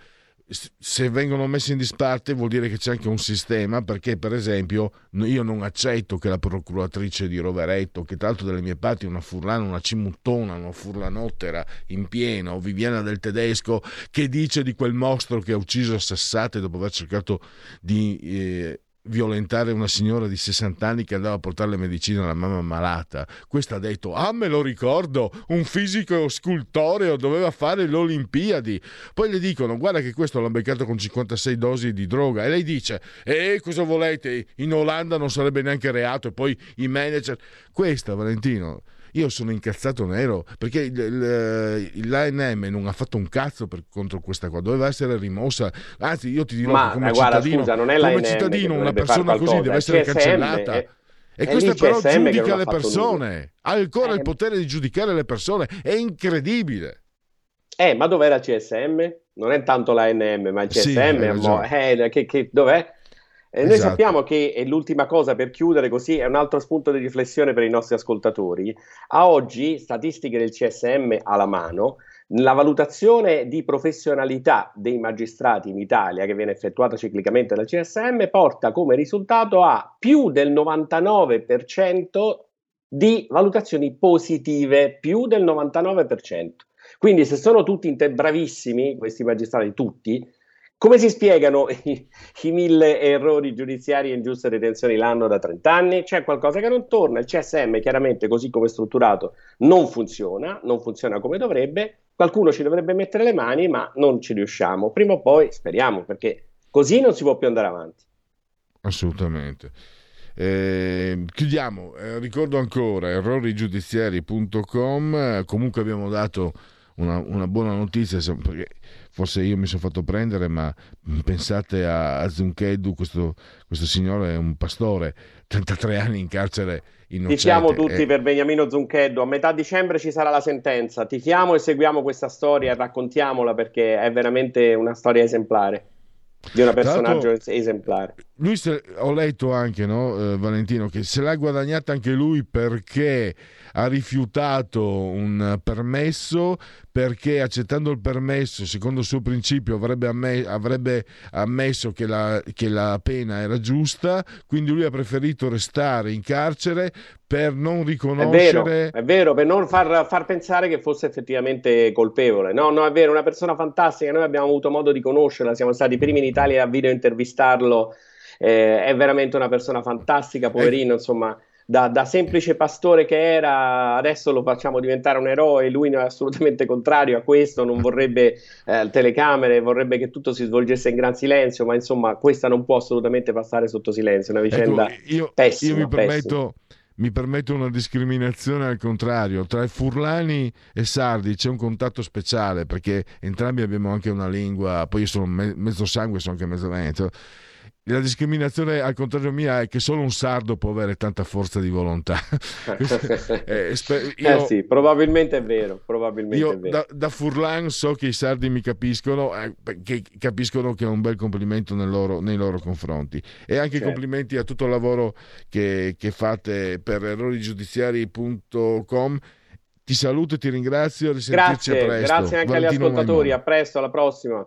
se vengono messi in disparte vuol dire che c'è anche un sistema perché per esempio io non accetto che la procuratrice di Roveretto che tra l'altro dalle mie parti è una furlana, una cimuttona una furlanottera in pieno Viviana del Tedesco che dice di quel mostro che ha ucciso a Sassate dopo aver cercato di eh, violentare una signora di 60 anni che andava a portare le medicine alla mamma malata. Questa ha detto: Ah, me lo ricordo, un fisico scultoreo doveva fare le Olimpiadi. Poi le dicono: Guarda che questo l'ha beccato con 56 dosi di droga. E lei dice: E eh, cosa volete? In Olanda non sarebbe neanche reato. E poi i manager. Questa, Valentino io sono incazzato nero perché l'ANM non ha fatto un cazzo per, contro questa qua, doveva essere rimossa. Anzi, io ti dirò Ma, come guarda, cittadino, scusa, come cittadino una persona così deve essere CSM cancellata. È, e questa però CSM giudica le persone, nulla. ha ancora eh. il potere di giudicare le persone, è incredibile. Eh, ma dov'era il CSM? Non è tanto l'ANM, ma il CSM, Sì, mo- eh, che, che- dov'è? Eh, Noi Esatto. sappiamo che è l'ultima cosa per chiudere, così è un altro spunto di riflessione per i nostri ascoltatori. A oggi, statistiche del CSM alla mano, la valutazione di professionalità dei magistrati in Italia, che viene effettuata ciclicamente dal CSM, porta come risultato a più del 99% di valutazioni positive, più del 99%. Quindi se sono tutti bravissimi, questi magistrati, tutti, come si spiegano i, i mille errori giudiziari e ingiuste detenzioni l'anno da 30 anni? C'è qualcosa che non torna, il CSM chiaramente così come strutturato non funziona, non funziona come dovrebbe, qualcuno ci dovrebbe mettere le mani ma non ci riusciamo, prima o poi speriamo perché così non si può più andare avanti. Assolutamente. Eh, chiudiamo, Eh, ricordo ancora errorigiudiziari.com, comunque abbiamo dato una, una buona notizia, perché forse io mi sono fatto prendere, ma pensate a, a Zuncheddu, questo, questo signore è un pastore, 33 anni in carcere innocente. Tifiamo tutti Eh, per Beniamino Zuncheddu, a metà dicembre ci sarà la sentenza, tifiamo e seguiamo questa storia e raccontiamola perché è veramente una storia esemplare, di un personaggio esemplare. Lui se- ho letto anche, no, eh, Valentino, che se l'ha guadagnata anche lui perché ha rifiutato un permesso, perché accettando il permesso, secondo il suo principio, avrebbe, amme- avrebbe ammesso che la, che la pena era giusta, quindi lui ha preferito restare in carcere per non È vero, riconoscere... è vero, per non far, far pensare che fosse effettivamente colpevole. No, no, è vero, una persona fantastica, noi abbiamo avuto modo di conoscerla, siamo stati i primi in Italia a video intervistarlo, eh, è veramente una persona fantastica, poverino, insomma, da, da semplice pastore che era, adesso lo facciamo diventare un eroe, lui è assolutamente contrario a questo, non vorrebbe eh, telecamere, vorrebbe che tutto si svolgesse in gran silenzio, ma insomma questa non può assolutamente passare sotto silenzio, è una vicenda Ecco, io, pessima, io mi permetto, mi permetto una discriminazione al contrario. Tra i furlani e sardi c'è un contatto speciale perché entrambi abbiamo anche una lingua, poi io sono me- mezzo sangue, sono anche mezzo veneto. La discriminazione al contrario mia è che solo un sardo può avere tanta forza di volontà. Eh, spe- Eh io- sì, probabilmente è vero, probabilmente io è vero. da, da Furlan so che i sardi mi capiscono, eh, che capiscono che è un bel complimento loro- nei loro confronti. E anche Certo. complimenti a tutto il lavoro che, che fate per errorigiudiziari.com. Ti saluto e ti ringrazio. Grazie, grazie anche agli Valentino ascoltatori, Maimone. a presto, alla prossima.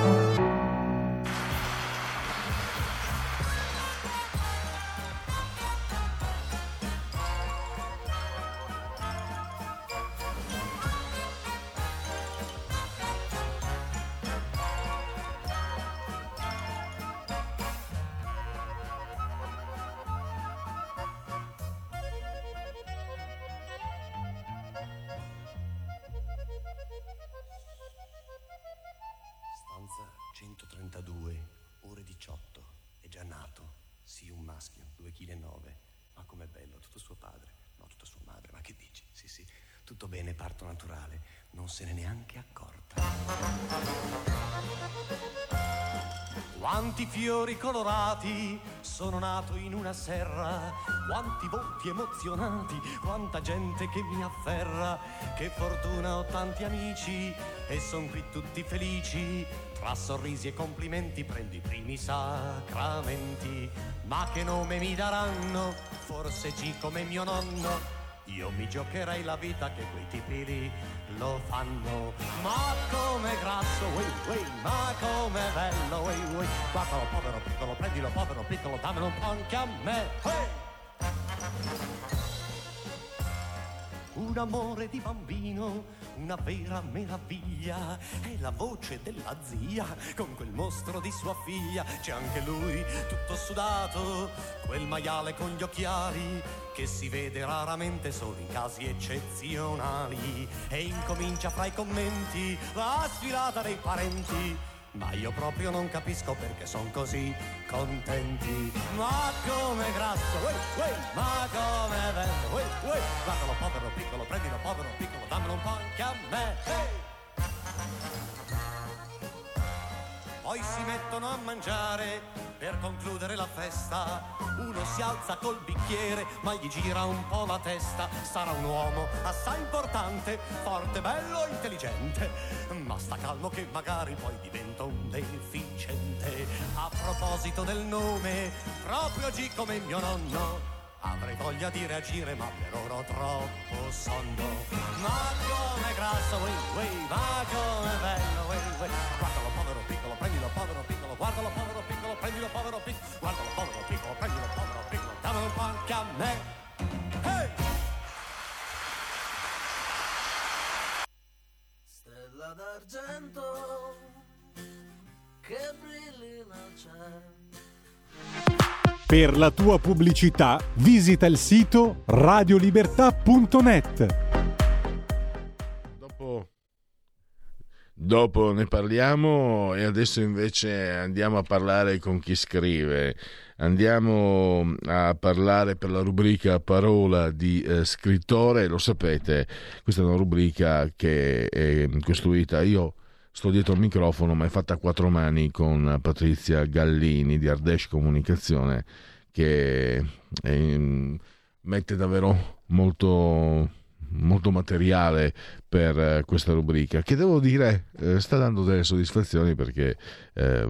Fiori colorati sono nato in una serra, quanti volti emozionati, quanta gente che mi afferra, che fortuna ho tanti amici e son qui tutti felici. Tra sorrisi e complimenti prendo i primi sacramenti, ma che nome mi daranno? Forse G come mio nonno. Io mi giocherei la vita che quei tipi lì lo fanno. Ma come grasso, wey, wey, ma come bello, wey, wey. Guardalo povero piccolo, prendilo povero piccolo, dammelo un po' anche a me. Hey! Un amore di bambino, una vera meraviglia. È la voce della zia con quel mostro di sua figlia. C'è anche lui, tutto sudato, quel maiale con gli occhiali che si vede raramente solo in casi eccezionali. E incomincia fra i commenti la sfilata dei parenti. Ma io proprio non capisco perché son così contenti. Ma come grasso, uè, uè, ma come bello, uè, uè. Guardalo povero piccolo, prendilo povero piccolo, dammelo un po' anche a me. Hey! Poi si mettono a mangiare per concludere la festa. Uno si alza col bicchiere, ma gli gira un po' la testa. Sarà un uomo assai importante, forte, bello, intelligente. Ma sta calmo che magari poi diventa un deficiente. A proposito del nome, proprio G come mio nonno. Avrei voglia di reagire, ma per ora ho troppo sonno. Ma come grasso, wey, wey, ma come bello, wey, wey. Guardalo povero piccolo, prendilo povero piccolo, guardalo povero piccolo, prendilo povero piccolo, dammelo un po' anche a me. Hey! Stella d'argento che brilli nel cielo. Per la tua pubblicità visita il sito radiolibertà.net. dopo ne parliamo e adesso invece andiamo a parlare con chi scrive. Andiamo a parlare per la rubrica Parola di eh, scrittore. Lo sapete, questa è una rubrica che è costruita io sto dietro il microfono, ma è fatta a quattro mani con Patrizia Gallini di Ardesh Comunicazione, che è, mette davvero molto, molto materiale per eh, questa rubrica, che devo dire eh, sta dando delle soddisfazioni perché eh,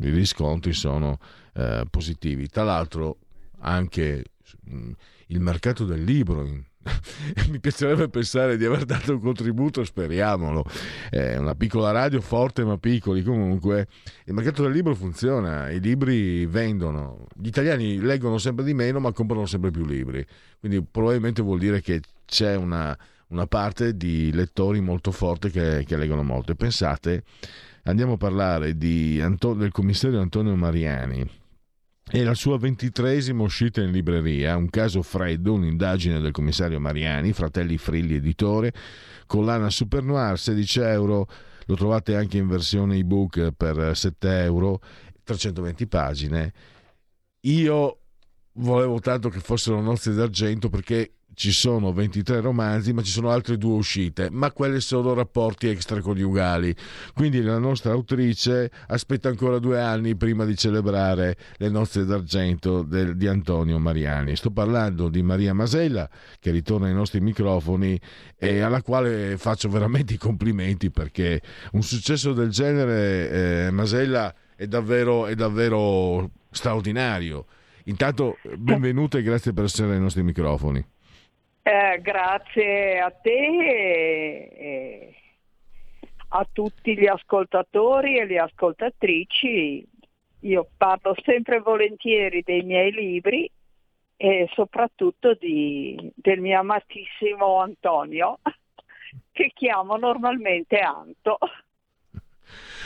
i riscontri sono eh, positivi. Tra l'altro anche mh, il mercato del libro in, mi piacerebbe pensare di aver dato un contributo, speriamolo. È una piccola radio forte ma piccoli. Comunque il mercato del libro funziona, i libri vendono. Gli italiani leggono sempre di meno ma comprano sempre più libri. Quindi probabilmente vuol dire che c'è una, una parte di lettori molto forte che, che leggono molto. E pensate, andiamo a parlare Anto- del commissario Antonio Mariani è la sua ventitresima uscita in libreria, un caso freddo, un'indagine del commissario Mariani, Fratelli Frilli editore, collana Super Noir, 16 euro, lo trovate anche in versione ebook per 7 euro, 320 pagine. Io volevo tanto che fossero nozze d'argento perché ci sono 23 romanzi, ma ci sono altre due uscite, ma quelle sono rapporti extraconiugali. Quindi la nostra autrice aspetta ancora due anni prima di celebrare le nozze d'argento del, di Antonio Mariani. Sto parlando di Maria Masella, che ritorna ai nostri microfoni e alla quale faccio veramente i complimenti perché un successo del genere, eh, Masella, è davvero, è davvero straordinario. Intanto, benvenuta e grazie per essere ai nostri microfoni. Eh, grazie a te e, a tutti gli ascoltatori e le ascoltatrici. Io parlo sempre volentieri dei miei libri e soprattutto di, del mio amatissimo Antonio, che chiamo normalmente Anto.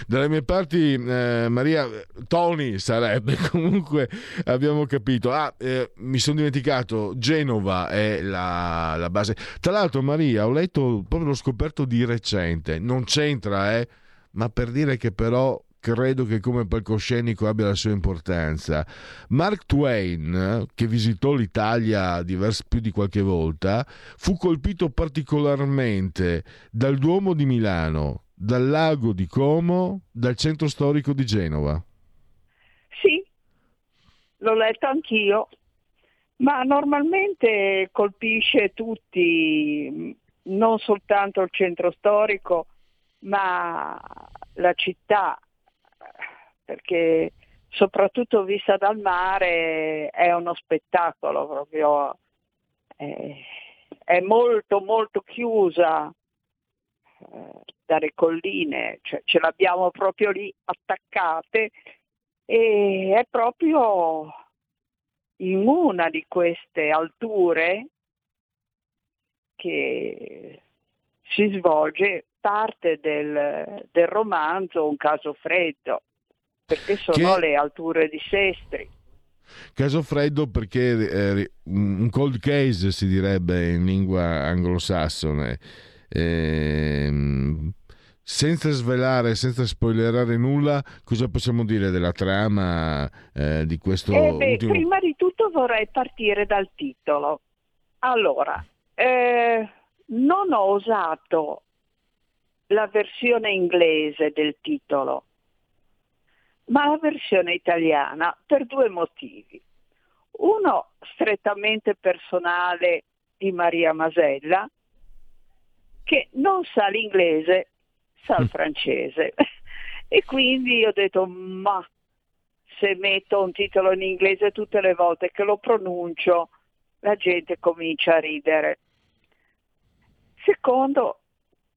Dalle mie parti, eh, Maria, Tony sarebbe, comunque abbiamo capito. Ah, eh, mi sono dimenticato, Genova è la, la, base. Tra l'altro, Maria, ho letto, proprio l'ho scoperto di recente, non c'entra, eh, ma per dire che però credo che come palcoscenico abbia la sua importanza. Mark Twain, che visitò l'Italia divers, più di qualche volta, fu colpito particolarmente dal Duomo di Milano, dal lago di Como, dal centro storico di Genova. l'ho letto anch'io, ma normalmente colpisce tutti, non soltanto il centro storico, ma la città, perché soprattutto vista dal mare è uno spettacolo proprio, è, è molto molto chiusa eh, dalle colline, cioè ce l'abbiamo proprio lì attaccate e è proprio in una di queste alture che si svolge parte del, del romanzo Un caso freddo, perché sono Che- le alture di Sestri. Caso freddo perché eh, un cold case si direbbe in lingua anglosassone. Ehm, senza svelare, senza spoilerare nulla, cosa possiamo dire della trama eh, di questo Eh beh, ultimo... prima di tutto vorrei partire dal titolo. Allora, eh, non ho usato la versione inglese del titolo, ma la versione italiana per due motivi. Uno strettamente personale di Maria Masella, che non sa l'inglese, sa il francese. E quindi ho detto, ma se metto un titolo in inglese tutte le volte che lo pronuncio, la gente comincia a ridere. Secondo,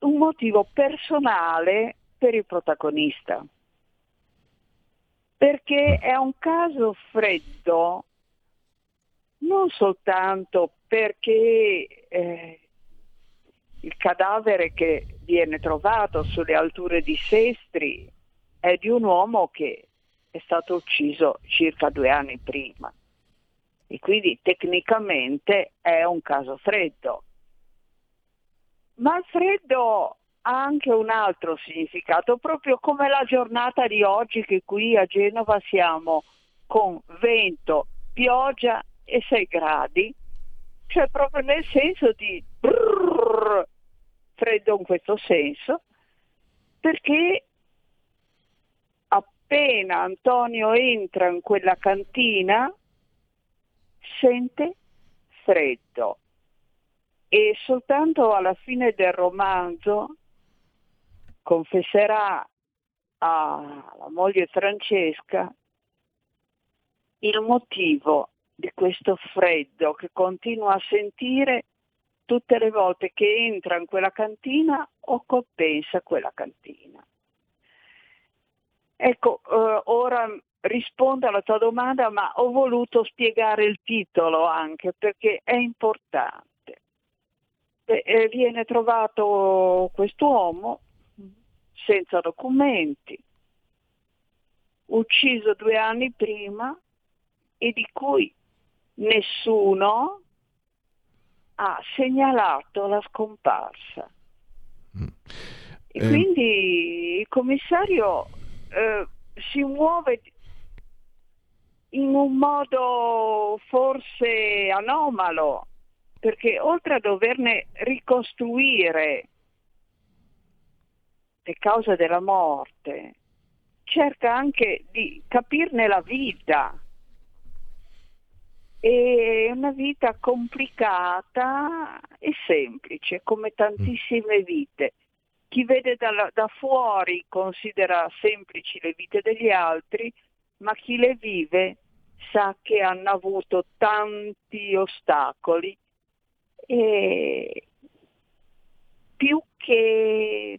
un motivo personale per il protagonista, perché è un caso freddo non soltanto perché eh, il cadavere che viene trovato sulle alture di Sestri è di un uomo che è stato ucciso circa due anni prima e quindi tecnicamente è un caso freddo. Ma il freddo ha anche un altro significato, proprio come la giornata di oggi che qui a Genova siamo con vento, pioggia e 6 gradi, cioè proprio nel senso di brrr, freddo in questo senso, perché appena Antonio entra in quella cantina sente freddo. E soltanto alla fine del romanzo confesserà alla moglie Francesca il motivo di questo freddo che continua a sentire tutte le volte che entra in quella cantina o compensa quella cantina. Ecco, eh, ora rispondo alla tua domanda, ma ho voluto spiegare il titolo anche perché è importante. E- e viene trovato quest'uomo senza documenti, ucciso due anni prima e di cui nessuno ha segnalato la scomparsa. E Eh, quindi il commissario eh, si muove in un modo forse anomalo, perché oltre a doverne ricostruire le cause della morte, cerca anche di capirne la vita. È una vita complicata e semplice, come tantissime vite. Chi vede dalla- da fuori considera semplici le vite degli altri, ma chi le vive sa che hanno avuto tanti ostacoli e più che,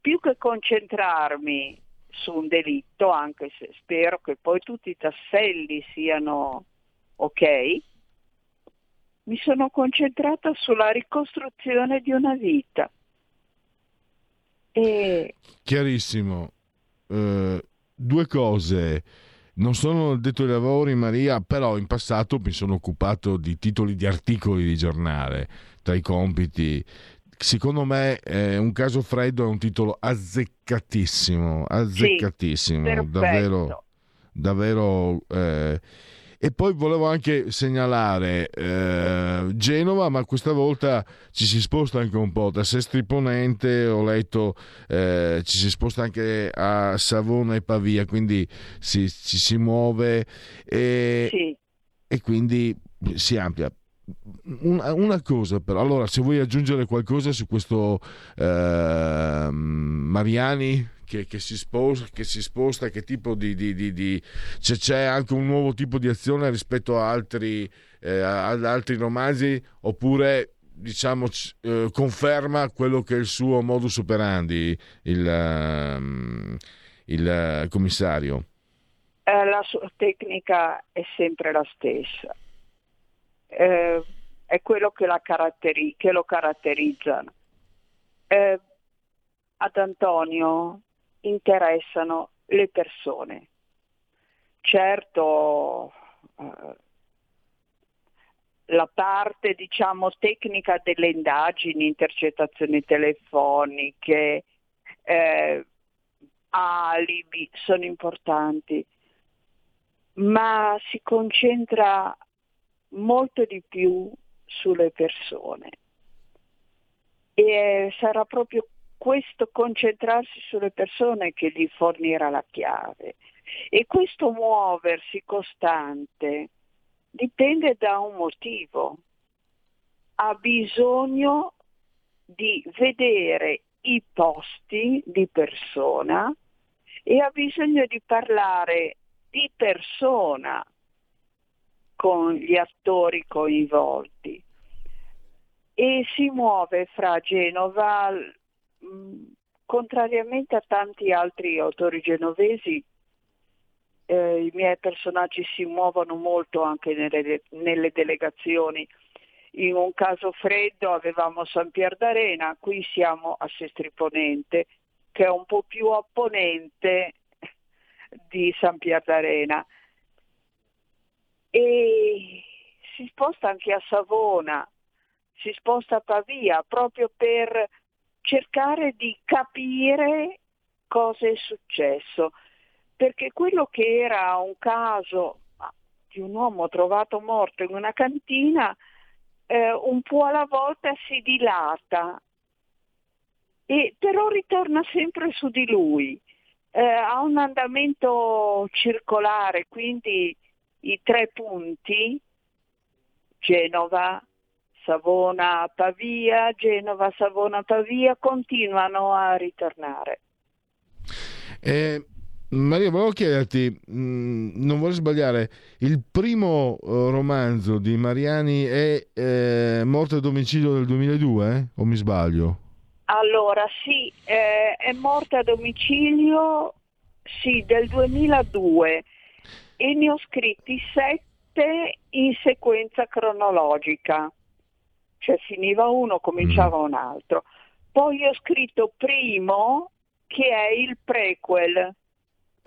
più che concentrarmi su un delitto, anche se spero che poi tutti i tasselli siano ok, mi sono concentrata sulla ricostruzione di una vita. E Chiarissimo. Eh, due cose. Non sono detto ai lavori, Maria, però in passato mi sono occupato di titoli di articoli di giornale, tra i compiti. Secondo me eh, un caso freddo è un titolo azzeccatissimo, azzeccatissimo, perfetto. davvero, davvero. eh, E poi volevo anche segnalare eh, Genova, ma questa volta ci si sposta anche un po'. Da Sestri Ponente ho letto eh, ci si sposta anche a Savona e Pavia, quindi si, ci si muove e, Sì. e quindi si amplia. Una, una cosa però, allora se vuoi aggiungere qualcosa su questo eh, Mariani che, che si sposta, che si sposta, che tipo di... di- di- di- se c'è anche un nuovo tipo di azione rispetto a altri, eh, ad altri romanzi oppure diciamo eh, conferma quello che è il suo modus operandi il, ehm, il commissario. Eh, la sua tecnica è sempre la stessa, Eh, è quello che, caratteri- che lo caratterizza. Eh, ad Antonio interessano le persone. Certo, eh, la parte diciamo tecnica delle indagini, intercettazioni telefoniche, eh, alibi sono importanti, ma si concentra molto di più sulle persone. E sarà proprio questo concentrarsi sulle persone che gli fornirà la chiave. E questo muoversi costante dipende da un motivo. Ha bisogno di vedere i posti di persona e ha bisogno di parlare di persona con gli attori coinvolti e si muove fra Genova, mh, contrariamente a tanti altri autori genovesi, eh, i miei personaggi si muovono molto anche nelle, nelle delegazioni. In un caso freddo avevamo San Pier d'Arena, qui siamo a Sestri Ponente, che è un po' più a ponente di San Pier d'Arena. E si sposta anche a Savona, si sposta a Pavia proprio per cercare di capire cosa è successo, perché quello che era un caso di un uomo trovato morto in una cantina, eh, un po' alla volta si dilata, e però ritorna sempre su di lui. Eh, ha un andamento circolare, quindi i tre punti, Genova, Savona, Pavia, Genova, Savona, Pavia, continuano a ritornare. Eh, Maria, volevo chiederti, mh, non vorrei sbagliare, il primo eh, romanzo di Mariani è eh, Morte a domicilio del 2002, eh? o mi sbaglio? Allora, sì, eh, è morta a domicilio, sì, del 2002 e ne ho scritti sette in sequenza cronologica, cioè finiva uno, cominciava un altro. Poi ho scritto Primo, che è il prequel,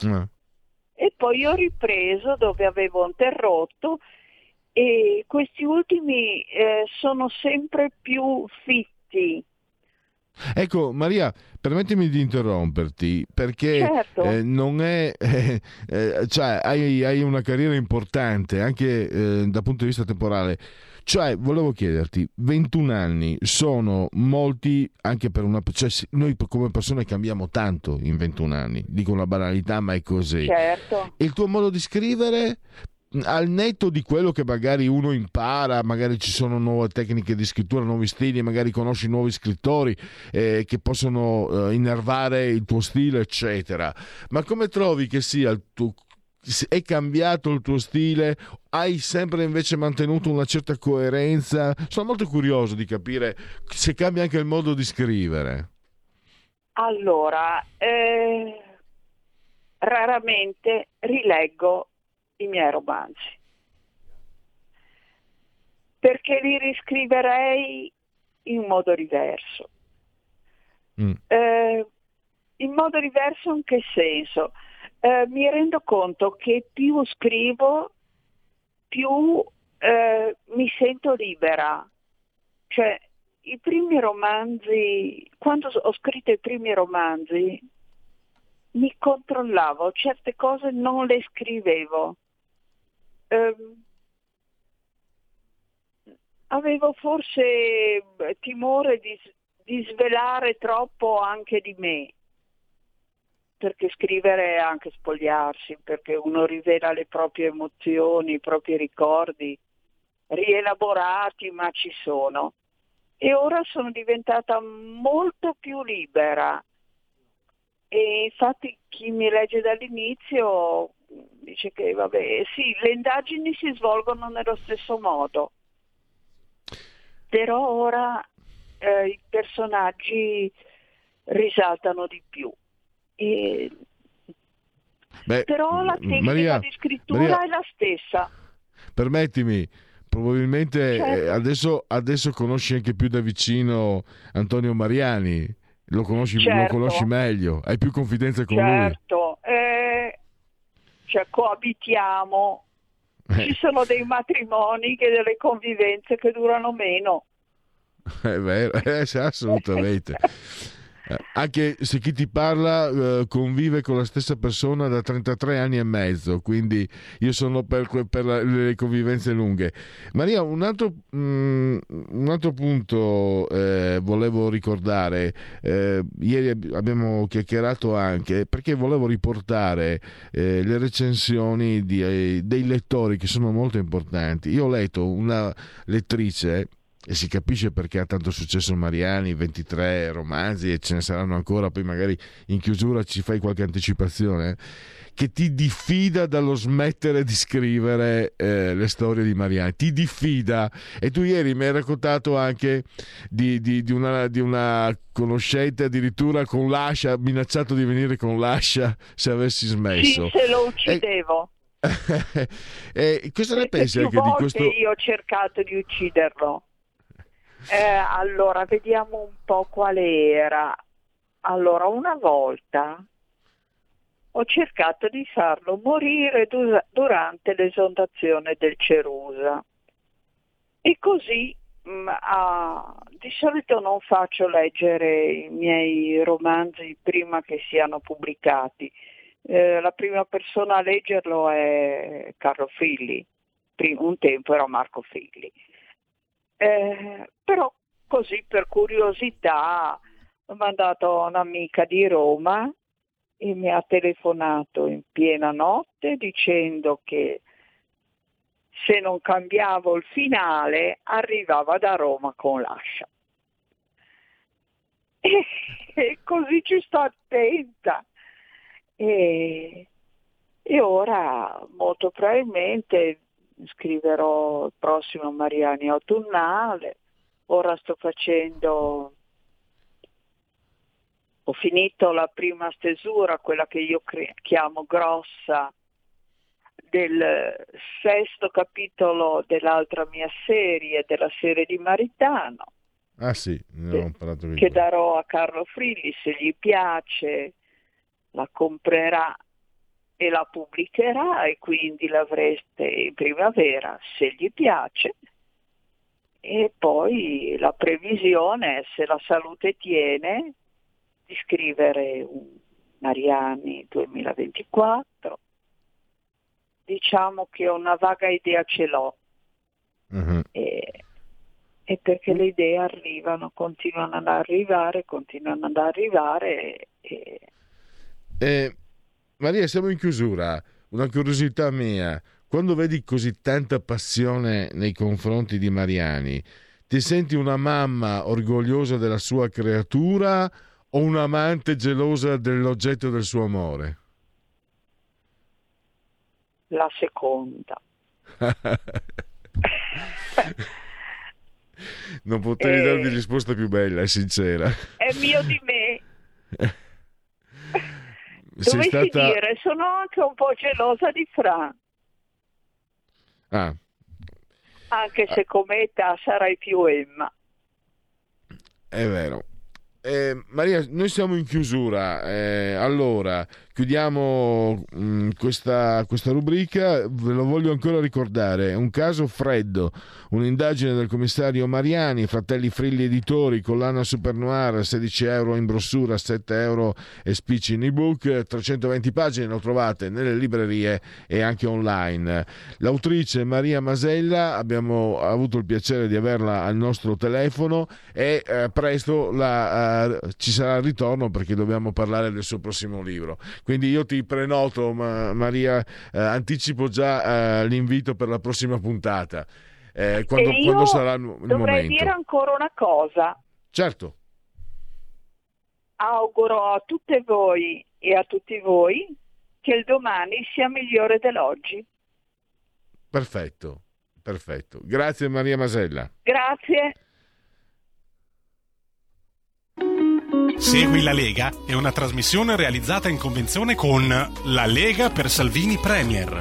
Ah. e poi ho ripreso dove avevo interrotto e questi ultimi eh, sono sempre più fitti. Ecco, Maria, permettimi di interromperti perché Certo. eh, non è, eh, eh, cioè, hai, hai una carriera importante anche eh, dal punto di vista temporale. Cioè, volevo chiederti, 21 anni sono molti anche per una... Cioè, noi come persone cambiamo tanto in 21 anni, dico una banalità, ma è così. Certo. Il tuo modo di scrivere, al netto di quello che magari uno impara, magari ci sono nuove tecniche di scrittura, nuovi stili, magari conosci nuovi scrittori eh, che possono eh, innervare il tuo stile, eccetera. Ma come trovi che sia il tuo è cambiato il tuo stile? Hai sempre invece mantenuto una certa coerenza? Sono molto curioso di capire se cambia anche il modo di scrivere. Allora, eh, raramente rileggo i miei romanzi perché li riscriverei in modo diverso. Mm. Eh, in modo diverso in che senso? Eh, mi rendo conto che più scrivo, più eh, mi sento libera. Cioè, i primi romanzi, quando ho scritto i primi romanzi, mi controllavo, certe cose non le scrivevo. Ehm, avevo forse eh, timore di, di svelare troppo anche di me, perché scrivere è anche spogliarsi, perché uno rivela le proprie emozioni, i propri ricordi, rielaborati, ma ci sono. E ora sono diventata molto più libera. E infatti chi mi legge dall'inizio dice che vabbè, sì, le indagini si svolgono nello stesso modo, però ora eh, i personaggi risaltano di più. E... Beh, Però la tecnica Maria, di scrittura Maria- è la stessa. Permettimi, probabilmente Certo. eh, adesso, adesso conosci anche più da vicino Antonio Mariani, lo conosci, lo Certo. conosci meglio, hai più confidenza con Certo, eh, cioè coabitiamo, lui. ci sono dei matrimoni che delle convivenze che durano meno. È vero, eh, assolutamente. Eh, Anche se chi ti parla eh, convive con la stessa persona da 33 anni e mezzo, quindi io sono per, per la- le convivenze lunghe. Maria, un altro, mm, un altro punto eh, volevo ricordare. Eh, ieri ab- abbiamo chiacchierato anche perché volevo riportare eh, le recensioni di- eh, dei lettori che sono molto importanti. Io ho letto una lettrice e si capisce perché ha tanto successo Mariani, 23 romanzi e ce ne saranno ancora, poi magari in chiusura ci fai qualche anticipazione, che ti diffida dallo smettere di scrivere eh, le storie di Mariani, ti diffida e tu ieri mi hai raccontato anche di, di- di una, di una conoscente addirittura con l'ascia, minacciato di venire con l'ascia se avessi smesso. Sì, se lo uccidevo. e cosa ne pensi anche di questo? io ho cercato di ucciderlo. Eh, allora, vediamo un po' quale era. Allora, una volta ho cercato di farlo morire du- durante l'esondazione del Cerusa. E così mh, ah, di solito non faccio leggere i miei romanzi prima che siano pubblicati. Eh, la prima persona a leggerlo è Carlo Filli, un tempo era Marco Filli. Eh, però così per curiosità ho mandato un'amica di Roma e mi ha telefonato in piena notte dicendo che se non cambiavo il finale arrivava da Roma con l'ascia. E, e così ci sto attenta. E, e ora molto probabilmente scriverò il prossimo Mariani autunnale. Ora sto facendo, ho finito la prima stesura, quella che io cre- chiamo grossa, del sesto capitolo dell'altra mia serie, della serie di Maritano Ah sì, ne abbiamo parlato che darò a Carlo Frilli se gli piace, la comprerà e la pubblicherà e quindi l'avreste in primavera se gli piace. E poi la previsione se la salute tiene, di scrivere un Mariani 2024. Diciamo che una vaga idea ce l'ho Mhm. e, e perché le idee arrivano, continuano ad arrivare, continuano ad arrivare e, Eh, Maria, siamo in chiusura. Una curiosità mia, quando vedi così tanta passione nei confronti di Mariani, ti senti una mamma orgogliosa della sua creatura o un'amante gelosa dell'oggetto del suo amore? la seconda. non potevi Eh. darmi risposta più bella e sincera. È mio di me. Dovessi stata... dire, sono anche un po' gelosa di Fran, Ah, anche se come età sarai più Emma. È vero. Eh, Maria, noi siamo in chiusura. eh, allora, chiudiamo mh, questa, questa rubrica, ve lo voglio ancora ricordare, un caso freddo, un'indagine del commissario Mariani, Fratelli Frilli Editori, collana Super Noir, 16 euro in brossura, 7 euro e spicci in ebook, 320 pagine lo trovate nelle librerie e anche online. L'autrice Maria Masella, abbiamo avuto il piacere di averla al nostro telefono e eh, presto la, eh, ci sarà il ritorno perché dobbiamo parlare del suo prossimo libro. Quindi io ti prenoto, ma, Maria, eh, anticipo già eh, l'invito per la prossima puntata. Eh, quando, quando sarà il dovrei momento. dire ancora una cosa. Certo, Auguro a tutte voi e a tutti voi che il domani sia migliore dell'oggi. perfetto, perfetto. Grazie Maria Masella. Grazie. Segui la Lega è una trasmissione realizzata in convenzione con La Lega per Salvini Premier.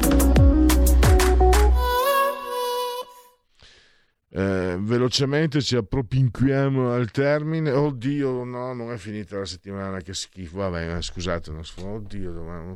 Eh, velocemente ci appropinquiamo al termine. Oddio, no, non è finita la settimana, che schifo. Vabbè, scusate, uno sfogo. Oddio, domani,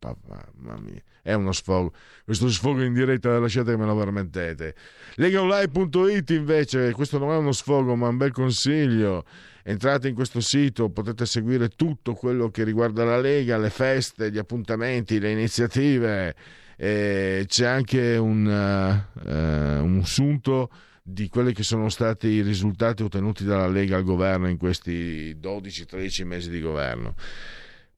mamma mia. È uno sfogo. Questo sfogo in diretta, lasciate che me lo permettete. Legaonline.it invece, questo non è uno sfogo, ma un bel consiglio. Entrate in questo sito, potete seguire tutto quello che riguarda la Lega, le feste, gli appuntamenti, le iniziative. Eh, c'è anche un, eh, un assunto di quelli che sono stati i risultati ottenuti dalla Lega al governo in questi 12-13 mesi di governo.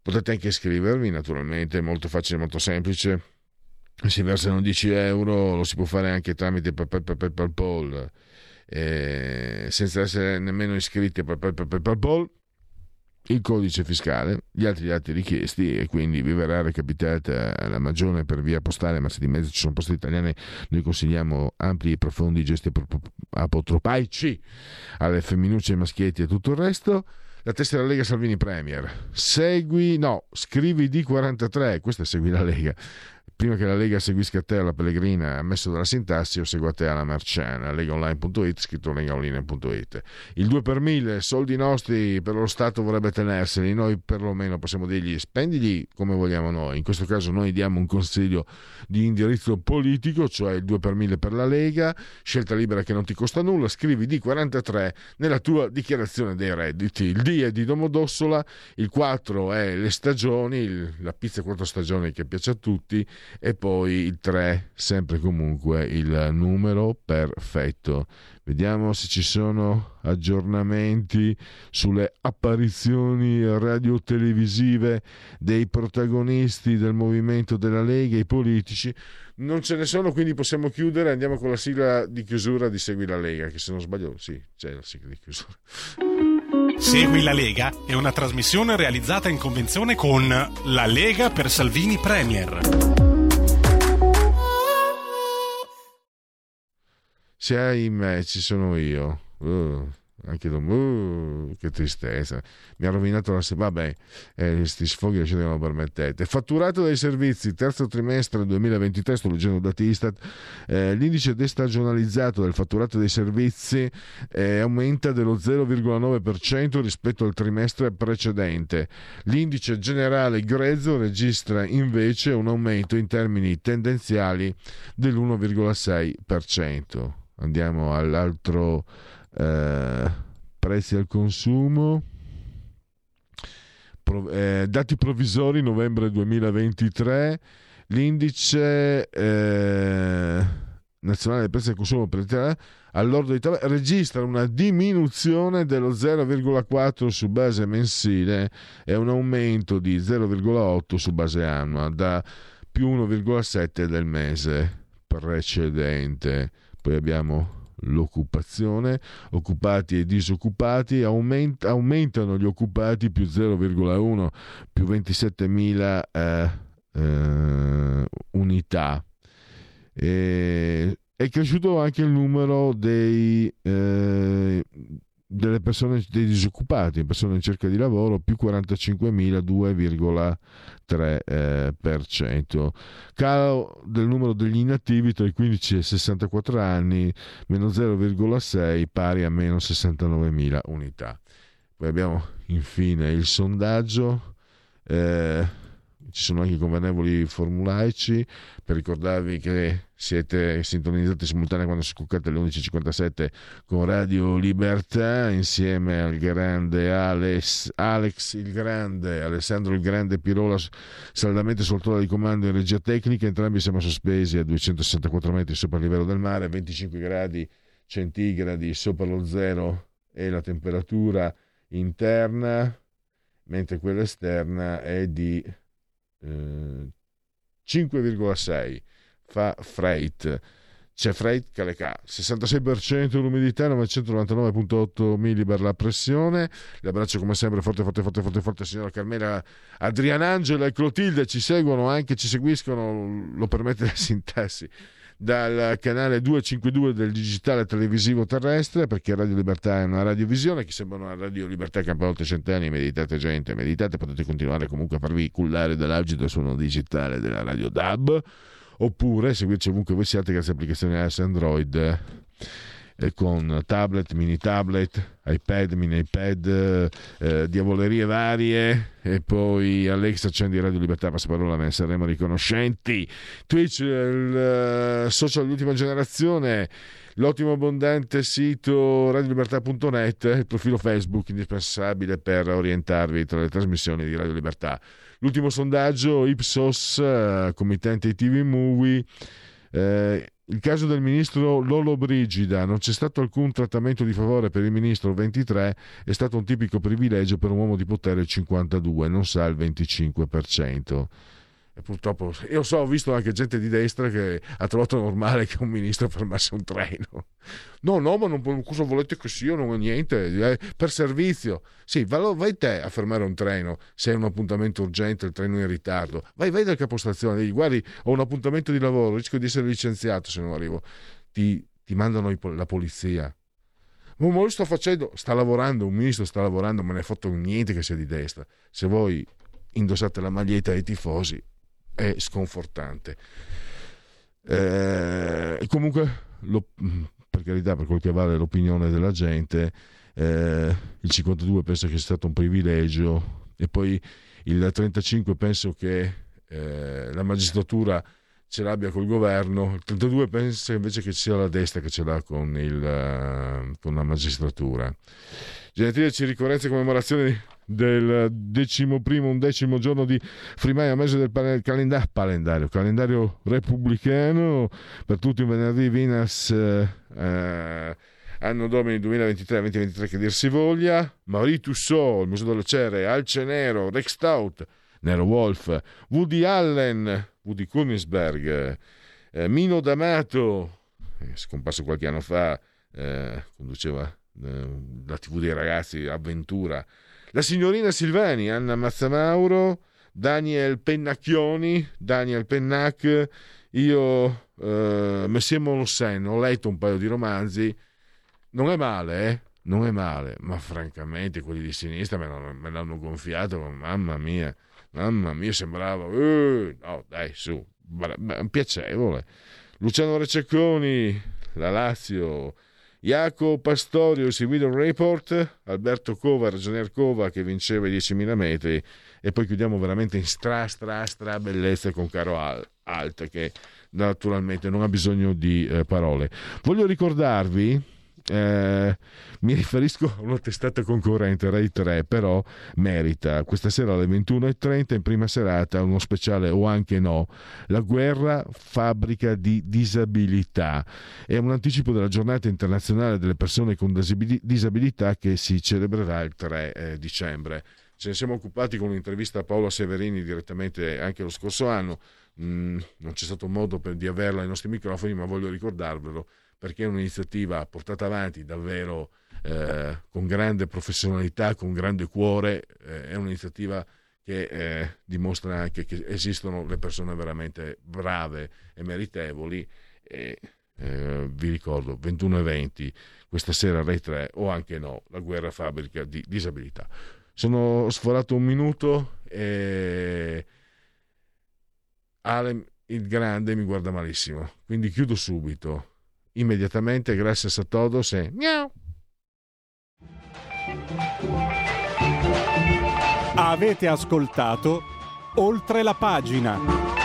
Potete anche iscrivervi, naturalmente, è molto facile, molto semplice. Si versano 10 euro, lo si può fare anche tramite PayPal, eh, senza essere nemmeno iscritti a PayPal il codice fiscale, gli altri atti richiesti e quindi vi verrà recapitata la magione per via postale, ma se di mezzo ci sono poste italiane, noi consigliamo ampli e profondi gesti apotropaici alle femminucce, maschietti e tutto il resto. La testa della Lega Salvini Premier. Segui, no, scrivi D43, questa è Segui la Lega. Prima che la Lega seguisca te alla Pellegrina, ammesso dalla sintassi, o segua te alla Marciana, legaonline.it, scritto legaonline.it. Il 2 per 1000, soldi nostri per lo Stato vorrebbe tenerseli, noi perlomeno possiamo dirgli spendili come vogliamo noi. In questo caso noi diamo un consiglio di indirizzo politico, cioè il 2 per 1000 per la Lega, scelta libera che non ti costa nulla, scrivi D43 nella tua dichiarazione dei redditi. Il D è di Domodossola, il 4 è le stagioni, la pizza quattro stagioni che piace a tutti e poi il 3 sempre comunque il numero perfetto. Vediamo se ci sono aggiornamenti sulle apparizioni radio-televisive dei protagonisti del movimento della Lega i politici. Non ce ne sono quindi possiamo chiudere. Andiamo con la sigla di chiusura di Segui la Lega che se non sbaglio sì c'è la sigla di chiusura. Segui la Lega è una trasmissione realizzata in convenzione con La Lega per Salvini Premier. Se hai me ci sono io. Uh, anche dom- uh, che tristezza. Mi ha rovinato la se- vabbè eh, questi sfoghi lasciate che non permettete fatturato dai servizi terzo trimestre 2023 sto leggendo dati Istat. Eh, l'indice destagionalizzato del fatturato dei servizi eh, aumenta dello 0,9% rispetto al trimestre precedente. L'indice generale grezzo registra invece un aumento in termini tendenziali dell'1,6% andiamo all'altro eh, prezzi al consumo. Pro- eh, dati provvisori novembre 2023 l'indice eh, nazionale dei prezzi al consumo all'ordo di tabella registra una diminuzione dello 0,4 su base mensile e un aumento di 0,8 su base annua da più 1,7 del mese precedente poi abbiamo l'occupazione, occupati e disoccupati, aumenta- aumentano gli occupati più 0,1, più 27.000 eh, eh, unità. E, è cresciuto anche il numero dei, eh, delle persone, dei disoccupati, persone in cerca di lavoro, più 45.000, 2,3%. Eh. Calo del numero degli inattivi tra i 15 e i 64 anni, meno 0,6 pari a meno 69.000 unità. Poi abbiamo infine il sondaggio. eh, ci sono anche i convenevoli formulaici per ricordarvi che siete sintonizzati simultanei quando si scuccate alle 11.57 con Radio Libertà insieme al grande Alex, Alex il Grande, Alessandro il Grande Pirola saldamente sotto di comando in regia tecnica, entrambi siamo sospesi a 264 metri sopra il livello del mare, 25 gradi centigradi sopra lo zero e la temperatura interna, mentre quella esterna è di 5,6 fa freight. C'è freight Calecà 66% l'umidità 999,8 millibar la pressione. L'abbraccio come sempre forte forte forte forte forte signora Carmela Adrianangela e Clotilde ci seguono anche ci seguiscono lo permette la sintassi dal canale 252 del digitale televisivo terrestre perché Radio Libertà è una radiovisione che sembra una Radio Libertà volte cent'anni meditate gente meditate potete continuare comunque a farvi cullare dall'algido suono digitale della Radio DAB oppure seguirci ovunque voi siate grazie all'applicazione iOS Android con tablet, mini tablet, iPad, mini iPad, eh, diavolerie varie e poi Alexa accendi Radio Libertà, passaparola, ne saremo riconoscenti. Twitch, il eh, social di ultima generazione, l'ottimo abbondante sito radiolibertà.net, il profilo Facebook indispensabile per orientarvi tra le trasmissioni di Radio Libertà. L'ultimo sondaggio Ipsos, eh, committente TV Movie, eh, il caso del ministro Lolo Brigida, non c'è stato alcun trattamento di favore per il ministro 23, è stato un tipico privilegio per un uomo di potere il 52, non sa il 25%. Purtroppo, io so, ho visto anche gente di destra che ha trovato normale che un ministro fermasse un treno. No, no, ma non, cosa volete che sia? Non ho niente, eh, per servizio. Sì, vai te a fermare un treno se hai un appuntamento urgente, il treno è in ritardo. Vai, vai dal capostazione, digli, guardi, ho un appuntamento di lavoro, rischio di essere licenziato se non arrivo. Ti, ti mandano la polizia. Ma lo sto facendo, sta lavorando, un ministro sta lavorando, ma ne ha fatto niente che sia di destra. Se voi indossate la maglietta ai tifosi, è sconfortante. Eh, comunque, lo, per carità, per quel che vale l'opinione della gente, eh, il 52 penso che sia stato un privilegio e poi il 35 penso che eh, la magistratura ce l'abbia col governo, il 32 penso invece che sia la destra che ce l'ha con, il, uh, con la magistratura. Gentile ci ricorrenze e commemorazioni del decimo primo, undecimo giorno di Frimaio, mese del calendario, calendario, calendario repubblicano, per tutti un venerdì Vinas eh, eh anno domini 2023-2023 che dir si voglia, Marie Tussaud, il Museo delle Cere, Alce Nero, Rex Stout, Nero Wolf, Woody Allen, Woody Kunisberg, eh, Mino D'Amato, eh, scomparso qualche anno fa, eh, conduceva la TV dei ragazzi, Avventura. La signorina Silvani, Anna Mazzamauro, Daniel Pennacchioni, Daniel Pennac, io, eh, Messie Monsen, ho letto un paio di romanzi, non è male, eh? non è male, ma francamente quelli di sinistra me l'hanno, me l'hanno gonfiato, mamma mia, mamma mia, sembrava, uh, no dai, su, piacevole. Luciano Rececconi, la Lazio, Jaco Pastorio, il report, Alberto Cova, ragionier Cova che vinceva i 10.000 metri e poi chiudiamo veramente in stra stra stra bellezza con Caro Alt che naturalmente non ha bisogno di eh, parole. Voglio ricordarvi eh, mi riferisco a una testata concorrente Rai 3 però merita. Questa sera alle 21.30 in prima serata uno speciale o anche no la guerra fabbrica di disabilità. È un anticipo della giornata internazionale delle persone con disabilità che si celebrerà il 3 eh, dicembre. Ce ne siamo occupati con un'intervista a Paolo Severini direttamente anche lo scorso anno. Mm, non c'è stato modo per, di averla ai nostri microfoni ma voglio ricordarvelo perché è un'iniziativa portata avanti davvero eh, con grande professionalità, con grande cuore, eh, è un'iniziativa che eh, dimostra anche che esistono le persone veramente brave e meritevoli. E, eh, vi ricordo 21 e 20 questa sera Rai 3 o anche no, la guerra fabbrica di disabilità. Sono sforato un minuto e Ale il grande mi guarda malissimo, quindi chiudo subito immediatamente gracias a todos e miau. Avete ascoltato Oltre la pagina.